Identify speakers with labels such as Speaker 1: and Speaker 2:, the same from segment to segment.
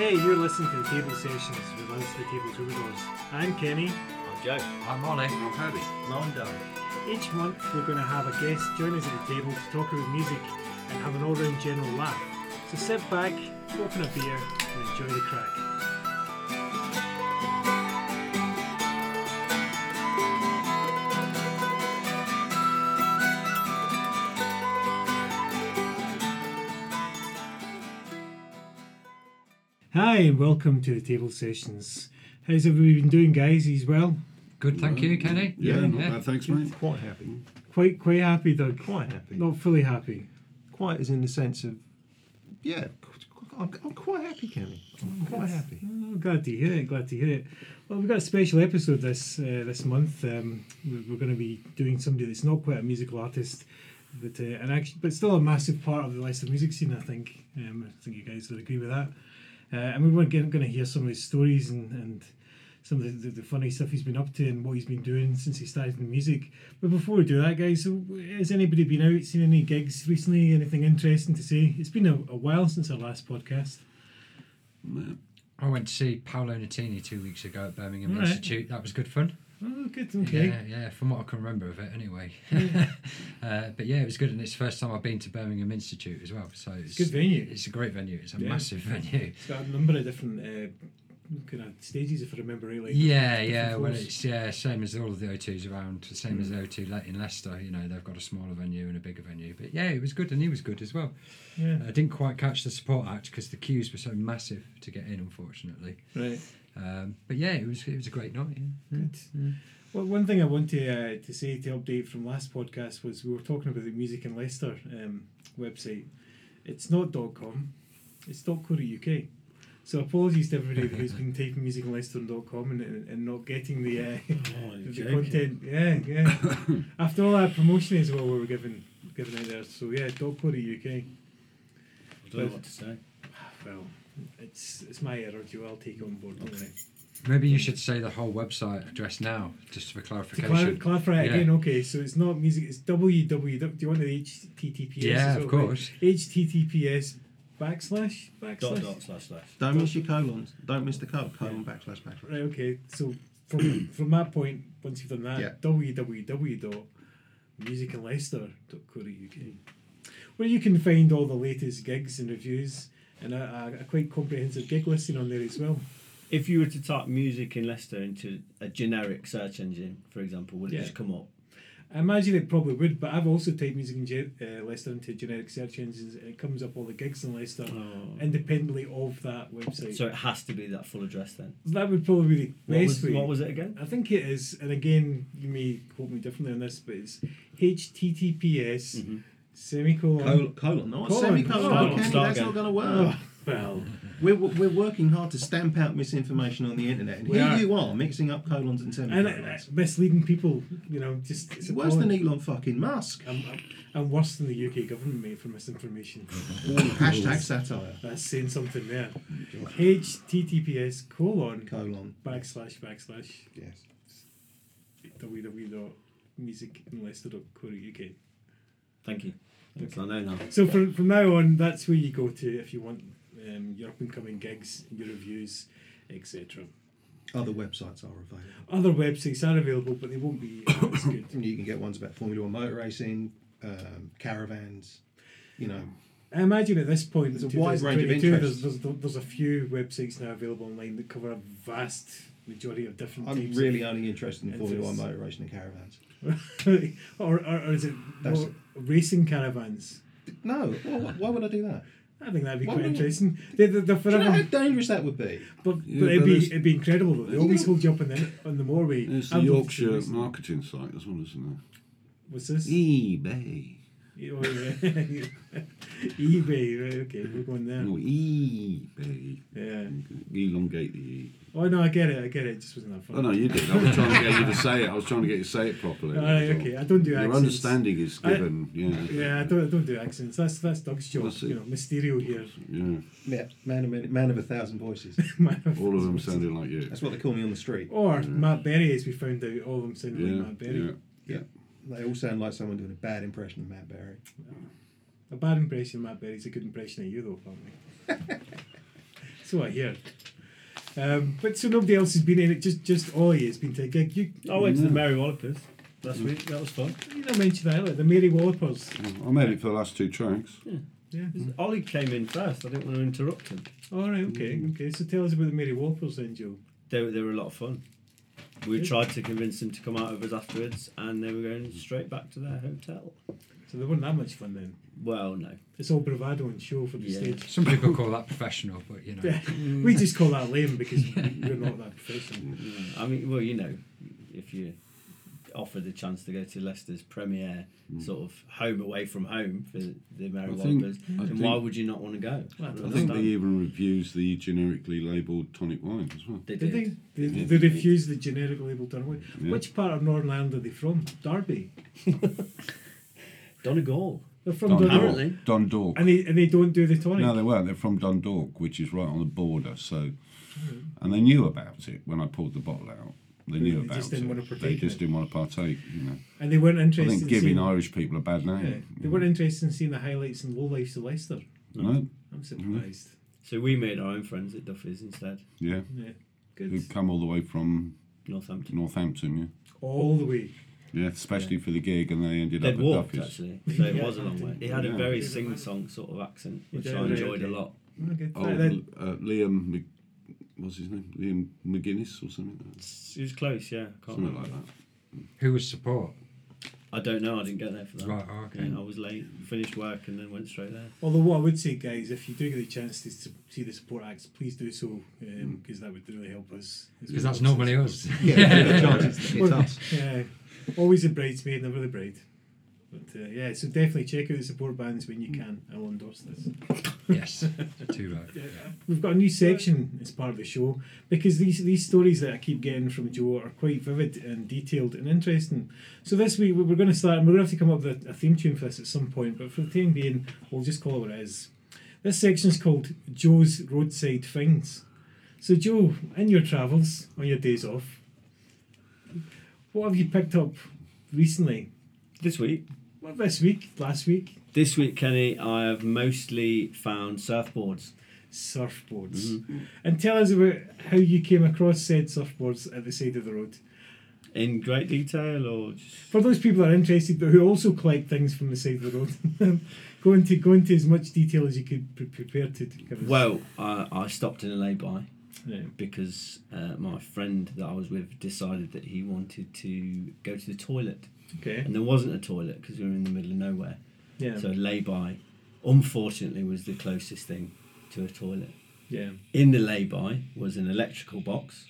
Speaker 1: Hey, you're listening to the Table Sessions with us, the Table Troubadours. I'm Kenny.
Speaker 2: I'm Joe.
Speaker 3: I'm Ollie.
Speaker 4: I'm Paddy.
Speaker 2: Long done.
Speaker 1: Each month, we're going to have a guest join us at the table to talk about music and have an all round general laugh. So sit back, open a beer, and enjoy the crack. Hi, and welcome to the Table Sessions. How's everybody been doing, guys? He's well?
Speaker 3: Good, thank you, Kenny.
Speaker 4: Yeah, not
Speaker 3: Yeah.
Speaker 4: bad, thanks, mate.
Speaker 5: Quite happy.
Speaker 1: Quite, quite happy, Doug.
Speaker 5: Quite happy.
Speaker 1: Not fully happy.
Speaker 5: Quite as in the sense of, yeah, I'm, I'm quite happy, Kenny. I'm quite happy.
Speaker 1: Oh, glad to hear it. Glad to hear it. Well, we've got a special episode this uh, this month. Um, we're we're going to be doing somebody that's not quite a musical artist, but uh, and actually, but still a massive part of the Leicester music scene. I think. Um, I think you guys would agree with that. Uh, and we were going to hear some of his stories and, and some of the, the, the funny stuff he's been up to and what he's been doing since he started in music. But before we do that, guys, so has anybody been out, seen any gigs recently? Anything interesting to say? It's been a, a while since our last podcast.
Speaker 3: I went to see Paolo Nutini two weeks ago at Birmingham. Institute. That was good fun.
Speaker 1: Oh, good. Okay.
Speaker 3: Yeah, yeah, from what I can remember of it anyway. uh, but yeah, it was good, and it's the first time I've been to Birmingham Institute as well. So it's
Speaker 1: Good venue.
Speaker 3: It's a great venue. It's a
Speaker 1: Yeah.
Speaker 3: massive venue.
Speaker 1: It's got a number of different uh, kind of stages, if I remember rightly.
Speaker 3: Yeah, yeah. Well, it's yeah, same as all of the O2s around. The same as
Speaker 1: Mm.
Speaker 3: the O2 Le- in Leicester. You know, they've got a smaller venue and a bigger venue. But yeah, it was good, and he was good as well.
Speaker 1: yeah.
Speaker 3: I didn't quite catch the support act because the queues were so massive to get in, unfortunately.
Speaker 1: Right.
Speaker 3: Um, but yeah, it was it was a great night. Yeah.
Speaker 1: Good. Well, one thing I want to uh, to say to update from last podcast was we were talking about the Music in Leicester um, website. It's not .com, it's .co.uk. So apologies to everybody who's been typing musicinleicester.com and, and, and not getting the, uh,
Speaker 2: Oh,
Speaker 1: the
Speaker 2: joking.
Speaker 1: content. Yeah, yeah. After all that promotion as well, we were giving giving out there. So yeah, .co.uk.
Speaker 2: I don't know what to say.
Speaker 1: Well, it's it's my error, Joe. I'll take on board. don't.
Speaker 3: Maybe you should say the whole website address now, just for clarification.
Speaker 1: To
Speaker 3: clarification.
Speaker 1: clar- clarify it
Speaker 3: Yeah.
Speaker 1: again, okay, so it's not music, it's www. Do you want the HTTPS?
Speaker 3: Yeah,
Speaker 1: as
Speaker 3: of
Speaker 1: well, right?
Speaker 3: course.
Speaker 1: HTTPS backslash backslash.
Speaker 2: dot slash slash.
Speaker 5: Don't miss your colons. Don't miss the colon. Colon backslash backslash.
Speaker 1: Right, okay. So from from that point, once you've done that,
Speaker 5: Yeah.
Speaker 1: www.musicinleicester.co.uk, where you can find all the latest gigs and reviews and a, a, a quite comprehensive gig listing on there as well.
Speaker 2: If you were to type music in Leicester into a generic search engine, for example, would it
Speaker 1: Yeah.
Speaker 2: just come up?
Speaker 1: I imagine it probably would, but I've also typed music in uh, Leicester into generic search engines, and it comes up all the gigs in Leicester independently of that website.
Speaker 2: So it has to be that full address then.
Speaker 1: that would probably be the
Speaker 2: What
Speaker 1: best
Speaker 2: was,
Speaker 1: way.
Speaker 2: what was it again?
Speaker 1: I think it is, and again, you may quote me differently on this, but it's HTTPS
Speaker 2: Mhm.
Speaker 1: Semicolon.
Speaker 5: Colon. colon. Not
Speaker 1: Colon.
Speaker 5: semicolon.
Speaker 1: Oh,
Speaker 5: Candy, that's not going to work.
Speaker 1: Oh, well,
Speaker 5: We're, we're working hard to stamp out misinformation on the internet. And
Speaker 1: We
Speaker 5: here
Speaker 1: are.
Speaker 5: you are mixing up colons and
Speaker 1: and
Speaker 5: semicolons.
Speaker 1: uh, misleading people, you know, just it's
Speaker 5: it's worse
Speaker 1: appalling.
Speaker 5: than Elon fucking Musk.
Speaker 1: I'm, I'm, I'm worse than the UK government, mate, for misinformation.
Speaker 5: Hashtag satire.
Speaker 1: That's saying something there. HTTPS colon
Speaker 5: Colon.
Speaker 1: backslash backslash
Speaker 5: Yes.
Speaker 1: www.musicinleicester.co.uk.
Speaker 2: Thank you. Thanks, I know now.
Speaker 1: So from, from now on, that's where you go to if you want um, your up and coming gigs, your reviews, etc.
Speaker 5: Other websites are available.
Speaker 1: Other websites are available, but they won't be as good.
Speaker 5: You can get ones about Formula One motor racing, um, caravans. You know,
Speaker 1: I imagine at this point,
Speaker 5: There's a wide range of
Speaker 1: 2022, there's,
Speaker 5: interests.
Speaker 1: there's, there's a few websites now available online that cover a vast majority of different
Speaker 5: I'm
Speaker 1: types.
Speaker 5: really only interested in Formula One motor racing and caravans.
Speaker 1: Of, or, or, or is it more racing caravans?
Speaker 5: No, well, why would I do that?
Speaker 1: I think that'd be
Speaker 5: Why
Speaker 1: quite interesting. They, they're, they're
Speaker 5: Do you know how dangerous that would be?
Speaker 1: but,
Speaker 4: Yeah,
Speaker 1: but it'd
Speaker 4: but
Speaker 1: be it'd be incredible though. They always hold you up on the on the motorway.
Speaker 4: It's the
Speaker 1: I'd love to see
Speaker 4: Yorkshire marketing site as well, isn't it?
Speaker 1: What's this?
Speaker 4: eBay.
Speaker 1: Oh, yeah. eBay, right? Okay, we're going there.
Speaker 4: No, eBay.
Speaker 1: Yeah.
Speaker 4: Elongate the E.
Speaker 1: Oh no, I get it. I get it. it just wasn't that fun.
Speaker 4: Oh no, you did. I was trying to get you to say it. I was trying to get you to say it properly.
Speaker 1: All right, okay. I don't do
Speaker 4: Your
Speaker 1: accents.
Speaker 4: understanding is
Speaker 1: I-
Speaker 4: given. yeah.
Speaker 1: Yeah, I don't, I don't do accents. That's that's Doug's job.
Speaker 4: That's.
Speaker 1: You know, Mysterio here.
Speaker 4: Yeah.
Speaker 5: Yeah, man of, many- man of a thousand voices.
Speaker 1: Of-
Speaker 4: All of them sounding like you.
Speaker 5: That's what they call me on the street.
Speaker 1: Or Matt Berry, as we found out, all of them sound
Speaker 4: Yeah.
Speaker 1: like Matt Berry.
Speaker 4: Yeah.
Speaker 5: Yeah. They all sound like someone doing a bad impression of Matt Berry.
Speaker 1: A bad impression of Matt Berry is a good impression of you, though, apparently. So I hear. Um, but so nobody else has been in it. Just just Ollie has been to a gig. You
Speaker 2: I went to the Mary Wallopers last week. That was fun.
Speaker 1: you don't mention that earlier. The Mary Wallopers.
Speaker 4: I made it for the last two tracks.
Speaker 1: Yeah. yeah.
Speaker 2: Ollie came in first. I didn't want to interrupt him.
Speaker 1: All right. Okay. Okay. So tell us about the Mary Wallopers then, Joe.
Speaker 2: They, were- they were a lot of fun. We tried to convince them to come out of us afterwards, and they were going straight back to their hotel.
Speaker 1: So they weren't that much fun then.
Speaker 2: Well, no.
Speaker 1: It's all bravado and show for the
Speaker 2: Yeah.
Speaker 1: stage.
Speaker 3: Some people call that professional, but you know.
Speaker 1: Yeah. we just call that lame because we're not that professional. Mm, mm.
Speaker 2: I mean, well, you know, if you offered the chance to go to Leicester's premiere, hmm. sort of home away from home for the Mary
Speaker 4: I think-
Speaker 2: then why would you not want to go?
Speaker 1: Well,
Speaker 2: I
Speaker 1: I
Speaker 2: don't
Speaker 4: think they even refused the generically labelled tonic wine as well.
Speaker 2: They
Speaker 1: Did
Speaker 2: did.
Speaker 1: they? They, they refused the generic label Dunaway.
Speaker 4: Yeah.
Speaker 1: Which part of Northern Ireland are they from? Derby.
Speaker 2: Donegal.
Speaker 1: They're from
Speaker 4: Dundalk.
Speaker 1: Dundalk.
Speaker 2: Apparently.
Speaker 4: Dundalk.
Speaker 1: And they, and they don't do the tonic.
Speaker 4: No, they weren't. They're from Dundalk, which is right on the border. So, oh. and they knew about it when I pulled the bottle out. They knew
Speaker 1: They
Speaker 4: about
Speaker 1: just didn't
Speaker 4: it.
Speaker 1: want to
Speaker 4: they
Speaker 1: partake in
Speaker 4: just
Speaker 1: it.
Speaker 4: didn't want to partake. You know,
Speaker 1: and they weren't interested.
Speaker 4: I
Speaker 1: interested
Speaker 4: think
Speaker 1: in
Speaker 4: giving
Speaker 1: seeing,
Speaker 4: Irish people a bad
Speaker 1: yeah,
Speaker 4: name.
Speaker 1: they weren't interested in seeing the highlights and lowlights of Leicester.
Speaker 4: No,
Speaker 1: I'm surprised.
Speaker 2: So we made our own friends at Duffy's instead.
Speaker 4: yeah,
Speaker 1: Yeah. Good.
Speaker 4: who've come all the way from
Speaker 2: Northampton.
Speaker 4: Northampton. Yeah,
Speaker 1: All the way.
Speaker 4: yeah, especially for the gig, and they ended
Speaker 2: They'd
Speaker 4: up at
Speaker 2: walked
Speaker 4: Duffy's.
Speaker 2: actually, so it
Speaker 1: Yeah.
Speaker 2: was a long way. He had a very sing-song sort of accent, which
Speaker 1: did,
Speaker 2: I
Speaker 1: yeah,
Speaker 2: enjoyed a lot.
Speaker 1: Okay.
Speaker 4: Oh, uh, Liam, Mc, what's his name? Liam McGuinness or something. like that.
Speaker 2: He was close, yeah. Can't
Speaker 4: Something
Speaker 2: remember.
Speaker 4: like that.
Speaker 3: Who was support?
Speaker 2: I don't know. I didn't get there for that.
Speaker 3: Right, oh, okay.
Speaker 2: Yeah, I was late. Finished work and then went straight there.
Speaker 1: Although what I would say, guys, if you do get a chance to s- see the support acts, please do so um, mm. because that would really help us.
Speaker 3: Because that's normally us.
Speaker 5: Yeah, the chance it's, it's us.
Speaker 1: Yeah, always a bridesmaid, never the bride. But uh, yeah, so definitely check out the support bands when you can. I'll endorse this.
Speaker 3: yes. Too right. Yeah.
Speaker 1: We've got a new section as part of the show because these these stories that I keep getting from Joe are quite vivid and detailed and interesting. So this week we- we're going to start, and we're going to have to come up with a, a theme tune for this at some point. But for the time being, we'll just call it what it is. This section is called Joe's Roadside Finds. So Joe, in your travels on your days off, what have you picked up recently?
Speaker 2: This week,
Speaker 1: Well, this week, last week,
Speaker 2: this week, Kenny, I have mostly found surfboards.
Speaker 1: surfboards. Mm-hmm. And tell us about how you came across said surfboards at the side of the road.
Speaker 2: In great detail, or just
Speaker 1: For those people that are interested, but who also collect things from the side of the road, go into go into as much detail as you could pre- prepare to. to give us.
Speaker 2: well, I, I stopped in a lay-by
Speaker 1: Yeah.
Speaker 2: because uh, my friend that I was with decided that he wanted to go to the toilet,
Speaker 1: Okay.
Speaker 2: and there wasn't a toilet because we were in the middle of nowhere.
Speaker 1: Yeah.
Speaker 2: So lay-by, unfortunately, was the closest thing to a toilet.
Speaker 1: yeah.
Speaker 2: In the lay-by was an electrical box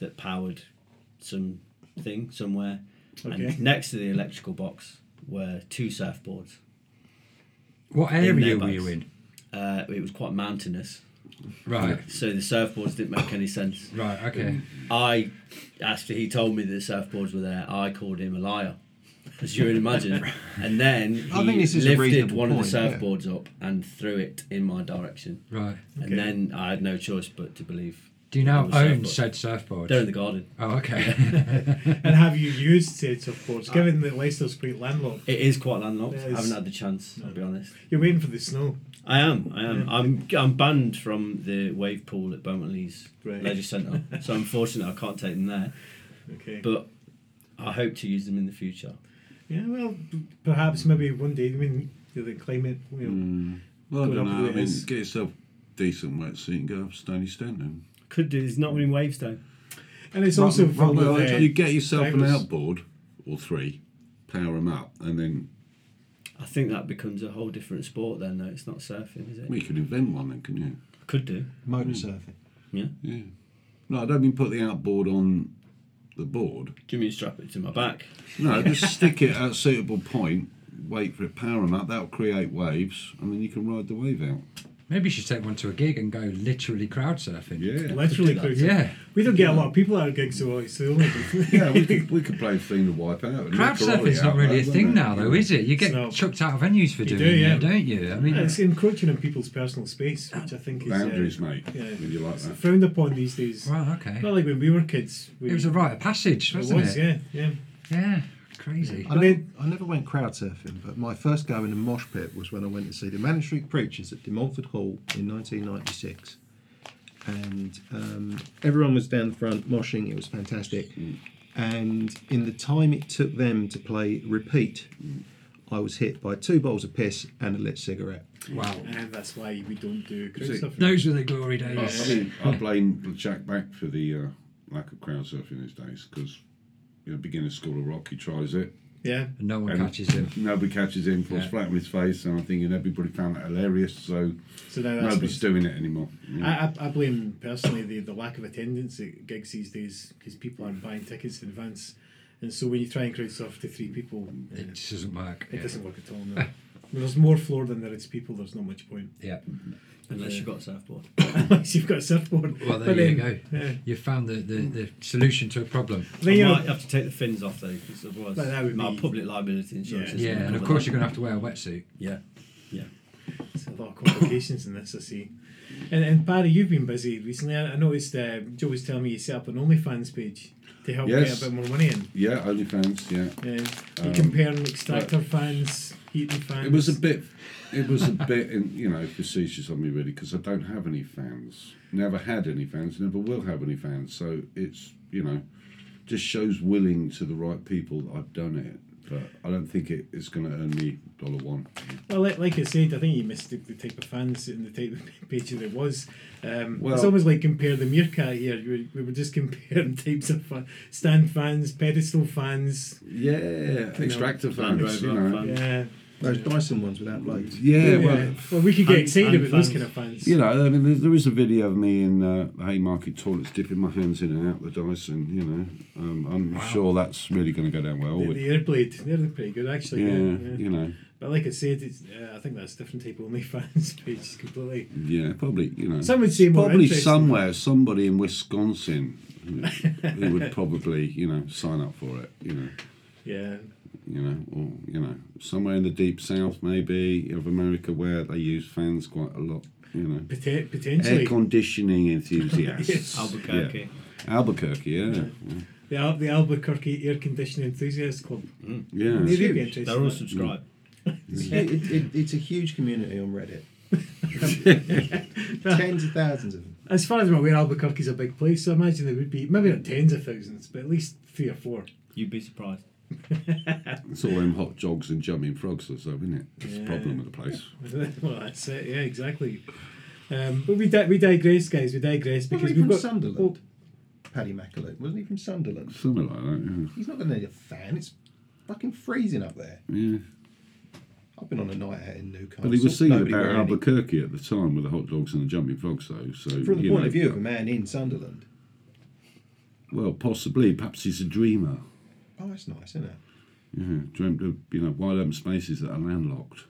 Speaker 2: that powered some thing somewhere,
Speaker 1: Okay.
Speaker 2: and next to the electrical box were two surfboards.
Speaker 3: What
Speaker 2: In
Speaker 3: area were you
Speaker 2: bags.
Speaker 3: in?
Speaker 2: Uh, it was quite mountainous,
Speaker 3: Right.
Speaker 2: so the surfboards didn't make any sense.
Speaker 3: Right. Okay. Mm.
Speaker 2: I, after he told me that the surfboards were there, I called him a liar, as you would imagine. and then he
Speaker 5: I think this is a
Speaker 2: lifted
Speaker 5: reasonable
Speaker 2: one of the
Speaker 5: point, yeah.
Speaker 2: surfboards up and threw it in my direction.
Speaker 3: Right.
Speaker 2: And then I had no choice but to believe.
Speaker 3: Do you now
Speaker 2: It
Speaker 3: own
Speaker 2: surfboard.
Speaker 3: said surfboard?
Speaker 2: They're in the garden.
Speaker 3: Oh, okay.
Speaker 1: And have you used said surfboards? Given that Leicester's quite landlocked,
Speaker 2: It is quite landlocked.
Speaker 1: Yeah,
Speaker 2: I
Speaker 1: it's-
Speaker 2: haven't had the chance. I'll be honest.
Speaker 1: you're waiting for the snow.
Speaker 2: I am. I am.
Speaker 1: Yeah.
Speaker 2: I'm. I'm banned from the wave pool at Beaumont Leys
Speaker 1: Right.
Speaker 2: Leisure Centre, so unfortunately I can't take them there.
Speaker 1: Okay.
Speaker 2: But I hope to use them in the future.
Speaker 1: yeah. Well, perhaps maybe one day. I mean, the climate. You know,
Speaker 4: Mm. Well, I don't know. I mean,
Speaker 1: ways.
Speaker 4: get yourself decent wetsuit and go up Stoney Stanton then.
Speaker 2: Could do. There's not many waves though.
Speaker 1: And it's also
Speaker 4: Right, well, you get yourself an outboard or three, power them up, and then
Speaker 2: I think that becomes a whole different sport then. Though it's not surfing, is it?
Speaker 4: we could invent one then, can you?
Speaker 2: Could do.
Speaker 5: Motor hmm. surfing.
Speaker 2: Yeah.
Speaker 4: Yeah. No, I don't mean put the outboard on the board.
Speaker 2: Do you mean strap it to my back?
Speaker 4: No, just stick it at a suitable point, wait for it, power them up. That'll create waves, and then you can ride the wave out.
Speaker 3: Maybe you should take one to a gig and go literally crowd surfing.
Speaker 4: Yeah.
Speaker 1: Literally,
Speaker 2: Could do that.
Speaker 1: crazy.
Speaker 3: Yeah.
Speaker 1: We don't get a lot of people at our gigs, so it's the only.
Speaker 4: Yeah, we could, we could play thing to wipe out. and
Speaker 3: Crowd
Speaker 4: knock Rolly
Speaker 3: surfing's not really a thing
Speaker 4: it?
Speaker 3: now, though, is it? You get
Speaker 1: No.
Speaker 3: chucked out of venues for doing
Speaker 1: do, yeah.
Speaker 3: it, don't you? I mean,
Speaker 1: it's encroaching on people's personal space, which I think is uh,
Speaker 4: Boundaries, mate.
Speaker 1: yeah.
Speaker 4: When you like that.
Speaker 1: frowned upon these days.
Speaker 3: right, okay.
Speaker 1: Not like when we were kids. We,
Speaker 3: It was a rite of passage,
Speaker 1: It
Speaker 3: wasn't
Speaker 1: was,
Speaker 3: it?
Speaker 1: yeah, yeah.
Speaker 3: Yeah, crazy.
Speaker 5: I,
Speaker 1: mean,
Speaker 5: I never went crowd surfing, but my first go in a mosh pit was when I went to see the Manic Street Preachers at De Montfort Hall in 1996. and um, everyone was down the front moshing. It was fantastic. And in the time it took them to play repeat, I was hit by two bowls of piss and a lit cigarette.
Speaker 3: Wow.
Speaker 1: And that's why we don't do crowd
Speaker 4: it-
Speaker 1: surfing.
Speaker 3: Those were the glory
Speaker 4: I
Speaker 3: days.
Speaker 4: mean, I blame Jack Black for the uh, lack of crowd surfing these days because, you know, beginner school of rock, he tries it.
Speaker 1: Yeah.
Speaker 3: And no one
Speaker 4: and
Speaker 3: catches him.
Speaker 4: Nobody catches him, falls
Speaker 3: Yeah.
Speaker 4: flat on his face, and I think everybody found that hilarious, so
Speaker 1: So now that's
Speaker 4: nobody's
Speaker 1: what's-
Speaker 4: doing it anymore. Yeah.
Speaker 1: I, I, I blame personally the, the lack of attendance at gigs these days because people aren't buying tickets in advance, and so when you try and crowd surf to three people, uh,
Speaker 3: It just doesn't work.
Speaker 1: it
Speaker 3: Yeah.
Speaker 1: doesn't work at all. No. There's more floor than there is people. There's not much point
Speaker 3: yeah.
Speaker 2: Unless you've got a surfboard.
Speaker 1: unless you've got a surfboard.
Speaker 3: Well, there
Speaker 1: But
Speaker 3: you
Speaker 1: then-
Speaker 3: go.
Speaker 1: Yeah.
Speaker 3: You found the, the, the solution to a problem.
Speaker 1: Then
Speaker 2: I
Speaker 1: you
Speaker 2: might have to take the fins off though, because otherwise
Speaker 1: But that would
Speaker 2: my
Speaker 1: be-
Speaker 2: public liability insurance.
Speaker 1: Yeah.
Speaker 3: Yeah, and of course
Speaker 2: that.
Speaker 3: you're going to have to wear a wetsuit.
Speaker 2: Yeah, yeah.
Speaker 1: There's a lot of complications in this, I see. And, and Barry, you've been busy recently. I, I noticed uh, Joe was telling me you set up an OnlyFans page to help
Speaker 4: Yes.
Speaker 1: get a bit more money in.
Speaker 4: yeah, OnlyFans, yeah.
Speaker 1: Yeah. you
Speaker 4: Um,
Speaker 1: comparing Extractor fans, Heaton fans.
Speaker 4: It was a bit, it was a bit, in, you know, facetious on me really because I don't have any fans. Never had any fans. Never will have any fans. So it's, you know, just shows willing to the right people that I've done it. But I don't think it is going to earn me dollar one.
Speaker 1: Well, like, like I said, I think you missed the, the type of fans and the type of page that it was. Um, it's almost like compare the meerkat here. We were, we were just comparing types of fan, stand fans, pedestal fans.
Speaker 4: Yeah, extractor
Speaker 2: Land
Speaker 4: fans, you know.
Speaker 2: fans.
Speaker 1: Yeah,
Speaker 5: Those Dyson ones without blades.
Speaker 4: Yeah, well,
Speaker 1: well, we could get
Speaker 2: And-
Speaker 1: excited
Speaker 2: and
Speaker 1: those kind of fans.
Speaker 4: You know, I mean, there, there is a video of me in uh, the Haymarket toilets dipping my hands in and out the Dyson. You know, um, I'm sure that's really going to go down well.
Speaker 1: the,
Speaker 4: With,
Speaker 1: the Airblade, they're pretty good actually.
Speaker 4: yeah,
Speaker 1: Yeah, yeah.
Speaker 4: you know,
Speaker 1: But like I said, it's, uh, I think that's a different type of OnlyFans page completely.
Speaker 4: yeah, probably, you know,
Speaker 1: Some would say more
Speaker 4: probably somewhere somebody in Wisconsin who, who would probably, you know, sign up for it. You know,
Speaker 1: Yeah,
Speaker 4: you know, or you know, somewhere in the deep south, maybe of America, where they use fans quite a lot. You know,
Speaker 1: Pote-
Speaker 4: air conditioning enthusiasts.
Speaker 1: Yes.
Speaker 2: Albuquerque.
Speaker 4: Yeah. Albuquerque, yeah, yeah.
Speaker 1: The, Al- the Albuquerque Air Conditioning Enthusiasts Club. Mm.
Speaker 4: yeah.
Speaker 1: They'd be
Speaker 5: huge.
Speaker 1: interested
Speaker 2: They're all
Speaker 1: that.
Speaker 2: subscribed. Mm.
Speaker 5: It, it, it, it's a huge community on Reddit. Tens of thousands of them.
Speaker 1: As far as I'm aware, Albuquerque's a big place, so I imagine there would be maybe not tens of thousands, but at least three or four.
Speaker 2: You'd be surprised.
Speaker 4: It's all them hot jogs and jumping frogs or so, isn't it? That's the problem with the place.
Speaker 1: well, that's it. Yeah, exactly. Um, but we di- we digress, guys. We digress because
Speaker 5: Wasn't he
Speaker 1: we've
Speaker 5: from
Speaker 1: got
Speaker 5: Sunderland? Paddy McAloon. Wasn't he from Sunderland?
Speaker 4: Something like that,
Speaker 5: He's not going to need a fan. It's fucking freezing up there.
Speaker 4: yeah. yeah.
Speaker 5: I've been on a night out in Newcastle.
Speaker 4: But he was singing
Speaker 5: Nobody
Speaker 4: about
Speaker 5: wearing any-
Speaker 4: Albuquerque at the time with the hot dogs and the jumping frogs, though. So
Speaker 5: From the
Speaker 4: you
Speaker 5: point
Speaker 4: know,
Speaker 5: of view of a man in Sunderland.
Speaker 4: well, possibly, perhaps he's a dreamer.
Speaker 5: Oh, that's nice, isn't it?
Speaker 4: Yeah, dreamt of you know wide open spaces that are landlocked.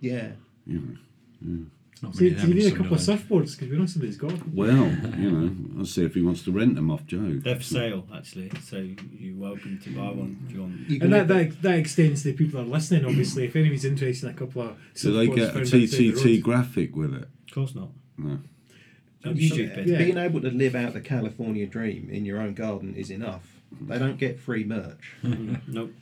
Speaker 5: Yeah.
Speaker 4: You know.
Speaker 3: Not
Speaker 1: So,
Speaker 3: many
Speaker 1: do you need a couple of surfboards? Because we know somebody's got them.
Speaker 4: Well, you know, I'll see if he wants to rent them off Joe.
Speaker 2: They're for sale, actually, so you're welcome to buy one if you want.
Speaker 5: You
Speaker 1: And that,
Speaker 5: live-
Speaker 1: that, that extends to the people that are listening, obviously. If anybody's interested in a couple of
Speaker 4: Do they
Speaker 1: surfboards
Speaker 4: get a
Speaker 1: found outside the
Speaker 4: TTT
Speaker 1: road.
Speaker 4: graphic with it?
Speaker 2: Of course not.
Speaker 4: No.
Speaker 2: That'd be
Speaker 5: you-
Speaker 2: stupid.
Speaker 1: Yeah.
Speaker 5: Being able to live out the California dream in your own garden is enough. They don't get free merch.
Speaker 2: Nope.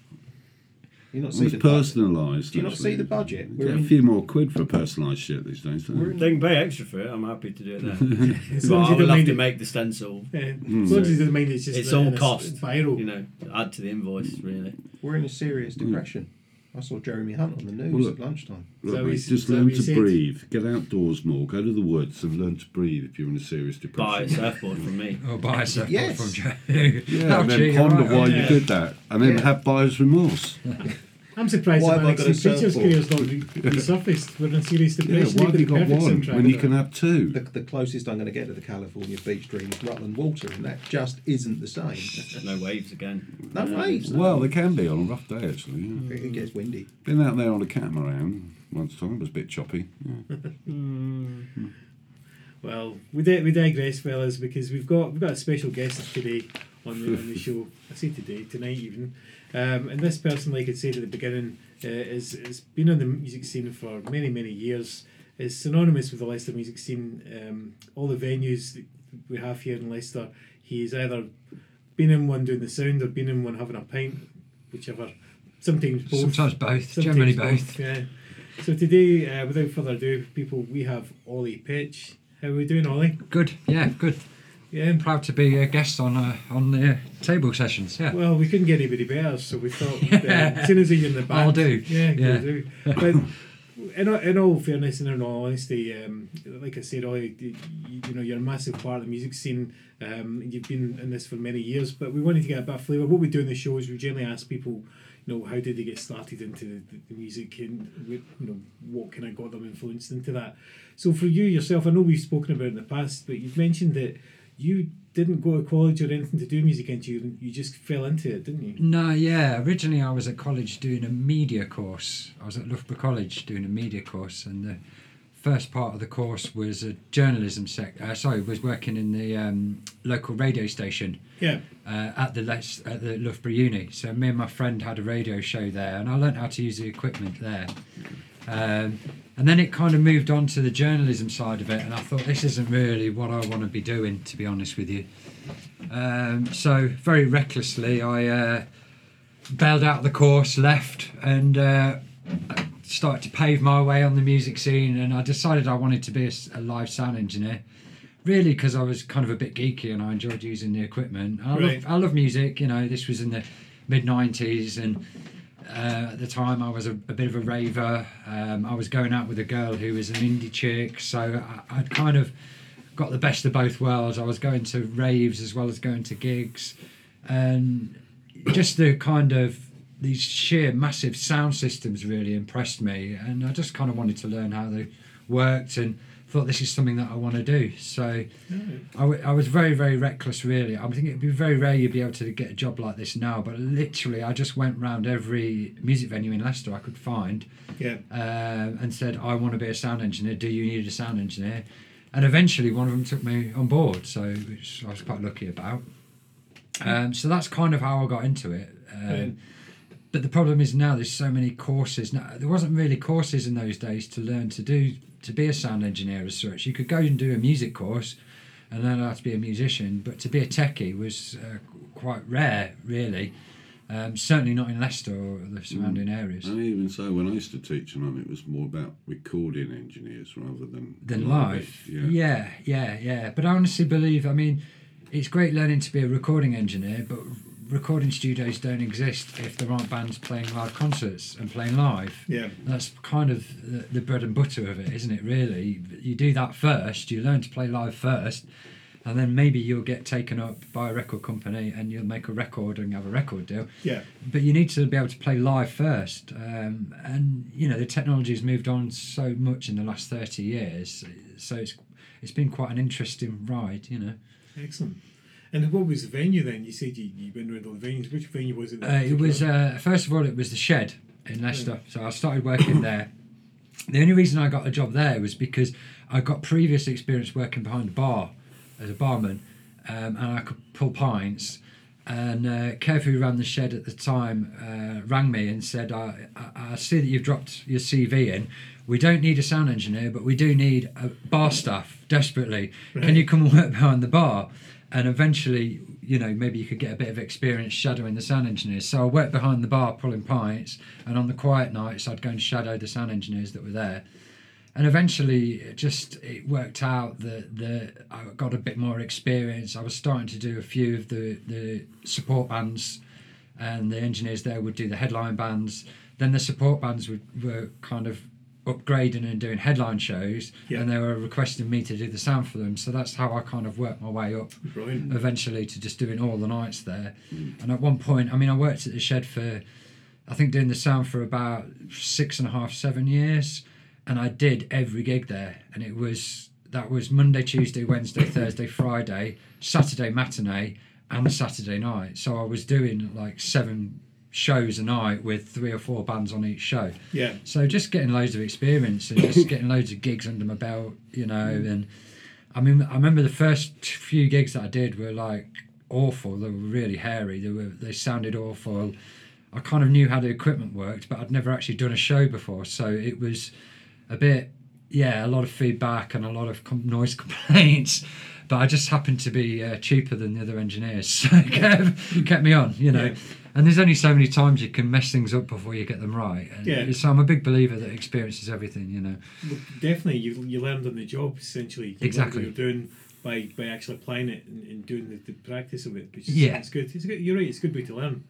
Speaker 5: You not
Speaker 4: Well,
Speaker 5: see
Speaker 4: it's
Speaker 5: the
Speaker 4: personalised.
Speaker 5: Do you not
Speaker 4: actually.
Speaker 5: see the budget? We're
Speaker 4: Get a
Speaker 5: in-
Speaker 4: few more quid for personalised shit these days, don't you?
Speaker 2: They can pay extra for it. I'm happy to do it then.
Speaker 1: As
Speaker 2: but
Speaker 1: long as
Speaker 2: I
Speaker 1: you
Speaker 2: will
Speaker 1: don't
Speaker 2: have
Speaker 1: mind
Speaker 2: to
Speaker 1: it.
Speaker 2: make the stencil.
Speaker 1: Yeah.
Speaker 4: Hmm.
Speaker 1: As long as you don't mind it's just
Speaker 2: It's all
Speaker 1: a s-
Speaker 2: cost.
Speaker 1: Viral.
Speaker 2: You know, add to the invoice really.
Speaker 5: We're in a serious depression. I saw Jeremy Hunt on the news
Speaker 4: Well, look-
Speaker 5: at lunchtime.
Speaker 4: Look,
Speaker 1: So
Speaker 4: mate, just
Speaker 1: so
Speaker 4: learn
Speaker 1: he
Speaker 4: to
Speaker 1: said-
Speaker 4: breathe. Get outdoors more. Go to the woods and learn to breathe if you're in a serious depression.
Speaker 2: Buy a
Speaker 4: depression.
Speaker 2: surfboard from me.
Speaker 3: Or buy a surfboard
Speaker 5: Yes.
Speaker 3: from Joe.
Speaker 4: Yeah,
Speaker 3: Oh,
Speaker 4: and then
Speaker 3: gee,
Speaker 4: ponder
Speaker 3: alright,
Speaker 4: why
Speaker 3: okay.
Speaker 4: you did that, and then
Speaker 5: Yeah.
Speaker 4: have buyer's remorse.
Speaker 1: I'm surprised
Speaker 5: Why
Speaker 1: that
Speaker 5: have I got a
Speaker 1: Alex's Preacher's
Speaker 5: surfboard?
Speaker 1: career's not re- resurfaced. We're in serious
Speaker 4: Yeah,
Speaker 1: depression.
Speaker 4: why have
Speaker 1: They've
Speaker 4: you
Speaker 1: got
Speaker 4: got
Speaker 1: the perfect
Speaker 4: one when you can have two?
Speaker 5: The, the closest I'm going to get to the California beach dream is Rutland Water, and that just isn't the same.
Speaker 2: No waves again.
Speaker 5: No waves. no.
Speaker 4: Well, they can be on a rough day actually. Yeah.
Speaker 5: It gets windy.
Speaker 4: Been out there on a catamaran once time. It was a bit choppy. Yeah. Hmm.
Speaker 1: Well, we, di- we digress, fellas, because we've got we've got a special guest today on the, on the show. I say today, tonight even. Um, and this person, like I said at the beginning, uh, is has been on the music scene for many many years. Is synonymous with the Leicester music scene. Um, all the venues that we have here in Leicester, he's either been in one doing the sound or been in one having a pint, whichever. Sometimes both.
Speaker 3: Sometimes both.
Speaker 1: Sometimes
Speaker 3: Generally both.
Speaker 1: Yeah. So today, uh, without further ado, people, we have Ollie Petch. How are we doing, Ollie?
Speaker 3: Good, yeah, good.
Speaker 1: Yeah.
Speaker 3: Proud to be a guest on uh, on the table sessions. Yeah.
Speaker 1: Well, we couldn't get anybody better, so we thought,
Speaker 3: Yeah.
Speaker 1: uh, as soon as he's in the band,
Speaker 3: I'll do.
Speaker 1: Yeah,
Speaker 3: Yeah.
Speaker 1: do. But in all, in all fairness and in all honesty, um, like I said, Ollie, you, you know, you're a massive part of the music scene. Um, you've been in this for many years, but we wanted to get a bit of flavour. What we do in the show is we generally ask people, you know, how did they get started into the, the music and you know what kind of got them influenced into that. So for you yourself, I know we've spoken about it in the past, but you've mentioned that you didn't go to college or anything to do music engineering. You just fell into it, didn't you?
Speaker 3: No, yeah. Originally, I was at college doing a media course. I was at Loughborough College doing a media course, and the first part of the course was a journalism sec. Uh, sorry, was working in the um, local radio station
Speaker 1: Yeah.
Speaker 3: uh, at the Les- at the Loughborough Uni. So me and my friend had a radio show there, and I learned how to use the equipment there. Um, and then it kind of moved on to the journalism side of it, and I thought this isn't really what I want to be doing, to be honest with you. Um, so very recklessly, I uh, bailed out the course, left, and uh, started to pave my way on the music scene. And I decided I wanted to be a live sound engineer, really because I was kind of a bit geeky and I enjoyed using the equipment. I
Speaker 1: Right.
Speaker 3: love I love music. You know, this was in the mid '90s, and uh, at the time I was a, a bit of a raver. Um, I was going out with a girl who was an indie chick, so I, I'd kind of got the best of both worlds. I was going to raves as well as going to gigs, and just the kind of these sheer massive sound systems really impressed me, and I just kind of wanted to learn how they worked and thought this is something that I want to do. So I, w- I was very very reckless really. I think it'd be very rare you'd be able to get a job like this now, but literally I just went round every music venue in Leicester I could find
Speaker 1: Yeah.
Speaker 3: um, and said, I want to be a sound engineer. Do you need a sound engineer? And eventually, one of them took me on board, so which I was quite lucky about. Um, so that's kind of how I got into it. Um,
Speaker 1: Right.
Speaker 3: But the problem is now there's so many courses. Now there wasn't really courses in those days to learn to do to be a sound engineer as such. You could go and do a music course, and learn how to be a musician. But to be a techie was uh, quite rare, really. Um, certainly not in Leicester or the surrounding areas.
Speaker 4: And even so, when I used to teach and it was more about recording engineers rather than
Speaker 3: than live.
Speaker 4: Yeah.
Speaker 3: yeah, yeah, yeah. But I honestly believe, I mean, it's great learning to be a recording engineer, but recording studios don't exist if there aren't bands playing live concerts and playing live.
Speaker 1: Yeah.
Speaker 3: That's kind of the, the bread and butter of it, isn't it? Really, you do that first. You learn to play live first, and then maybe you'll get taken up by a record company and you'll make a record and have a record deal
Speaker 1: Yeah.
Speaker 3: but you need to be able to play live first. Um, and you know the technology has moved on so much in the last thirty years, so it's it's been quite an interesting ride. You know,
Speaker 1: Excellent. And what was the venue then? You said you, you went around all the venues. Which venue was it?
Speaker 3: uh, it was uh, first of all it was the Shed in Leicester. So I started working there. The only reason I got a job there was because I got previous experience working behind a bar as a barman, um, and I could pull pints. And uh, Kev, who ran the shed at the time, uh, rang me and said, I, I, "I see that you've dropped your CV in. We don't need a sound engineer, but we do need a bar staff desperately. Can you come and work behind the bar?" And eventually, you know, maybe you could get a bit of experience shadowing the sound engineers. So I worked behind the bar pulling pints, and on the quiet nights, I'd go and shadow the sound engineers that were there and eventually it just it worked out that the I got a bit more experience. I was starting to do a few of the the support bands, and the engineers there would do the headline bands. Then the support bands would, were kind of upgrading and doing headline shows,
Speaker 1: Yeah.
Speaker 3: and they were requesting me to do the sound for them. So that's how I kind of worked my way up
Speaker 1: Brilliant.
Speaker 3: eventually to just doing all the nights there. Mm. And at one point, I mean, I worked at the shed for, I think, doing the sound for about six and a half, seven years, and I did every gig there, and it was that was Monday, Tuesday, Wednesday, Thursday, Friday, Saturday matinee, and Saturday night. So I was doing like seven shows a night with three or four bands on each show.
Speaker 1: Yeah.
Speaker 3: So just getting loads of experience and just getting loads of gigs under my belt, you know. And I mean, I remember the first few gigs that I did were like awful. They were really hairy. They were they sounded awful. I kind of knew how the equipment worked, but I'd never actually done a show before, so it was a bit yeah, a lot of feedback and a lot of com- noise complaints. but I just happened to be uh, cheaper than the other engineers, so it kept, kept me on, you know.
Speaker 1: Yeah.
Speaker 3: And there's only so many times you can mess things up before you get them right. And
Speaker 1: Yeah.
Speaker 3: So I'm a big believer that experience is everything, you know.
Speaker 1: Well, definitely, you, you learned on the job essentially. You
Speaker 3: Exactly.
Speaker 1: What you're doing by, by actually applying it and, and doing the, the practice of it, which is
Speaker 3: Yeah.
Speaker 1: it's good. It's good. You're right. It's a good way to learn.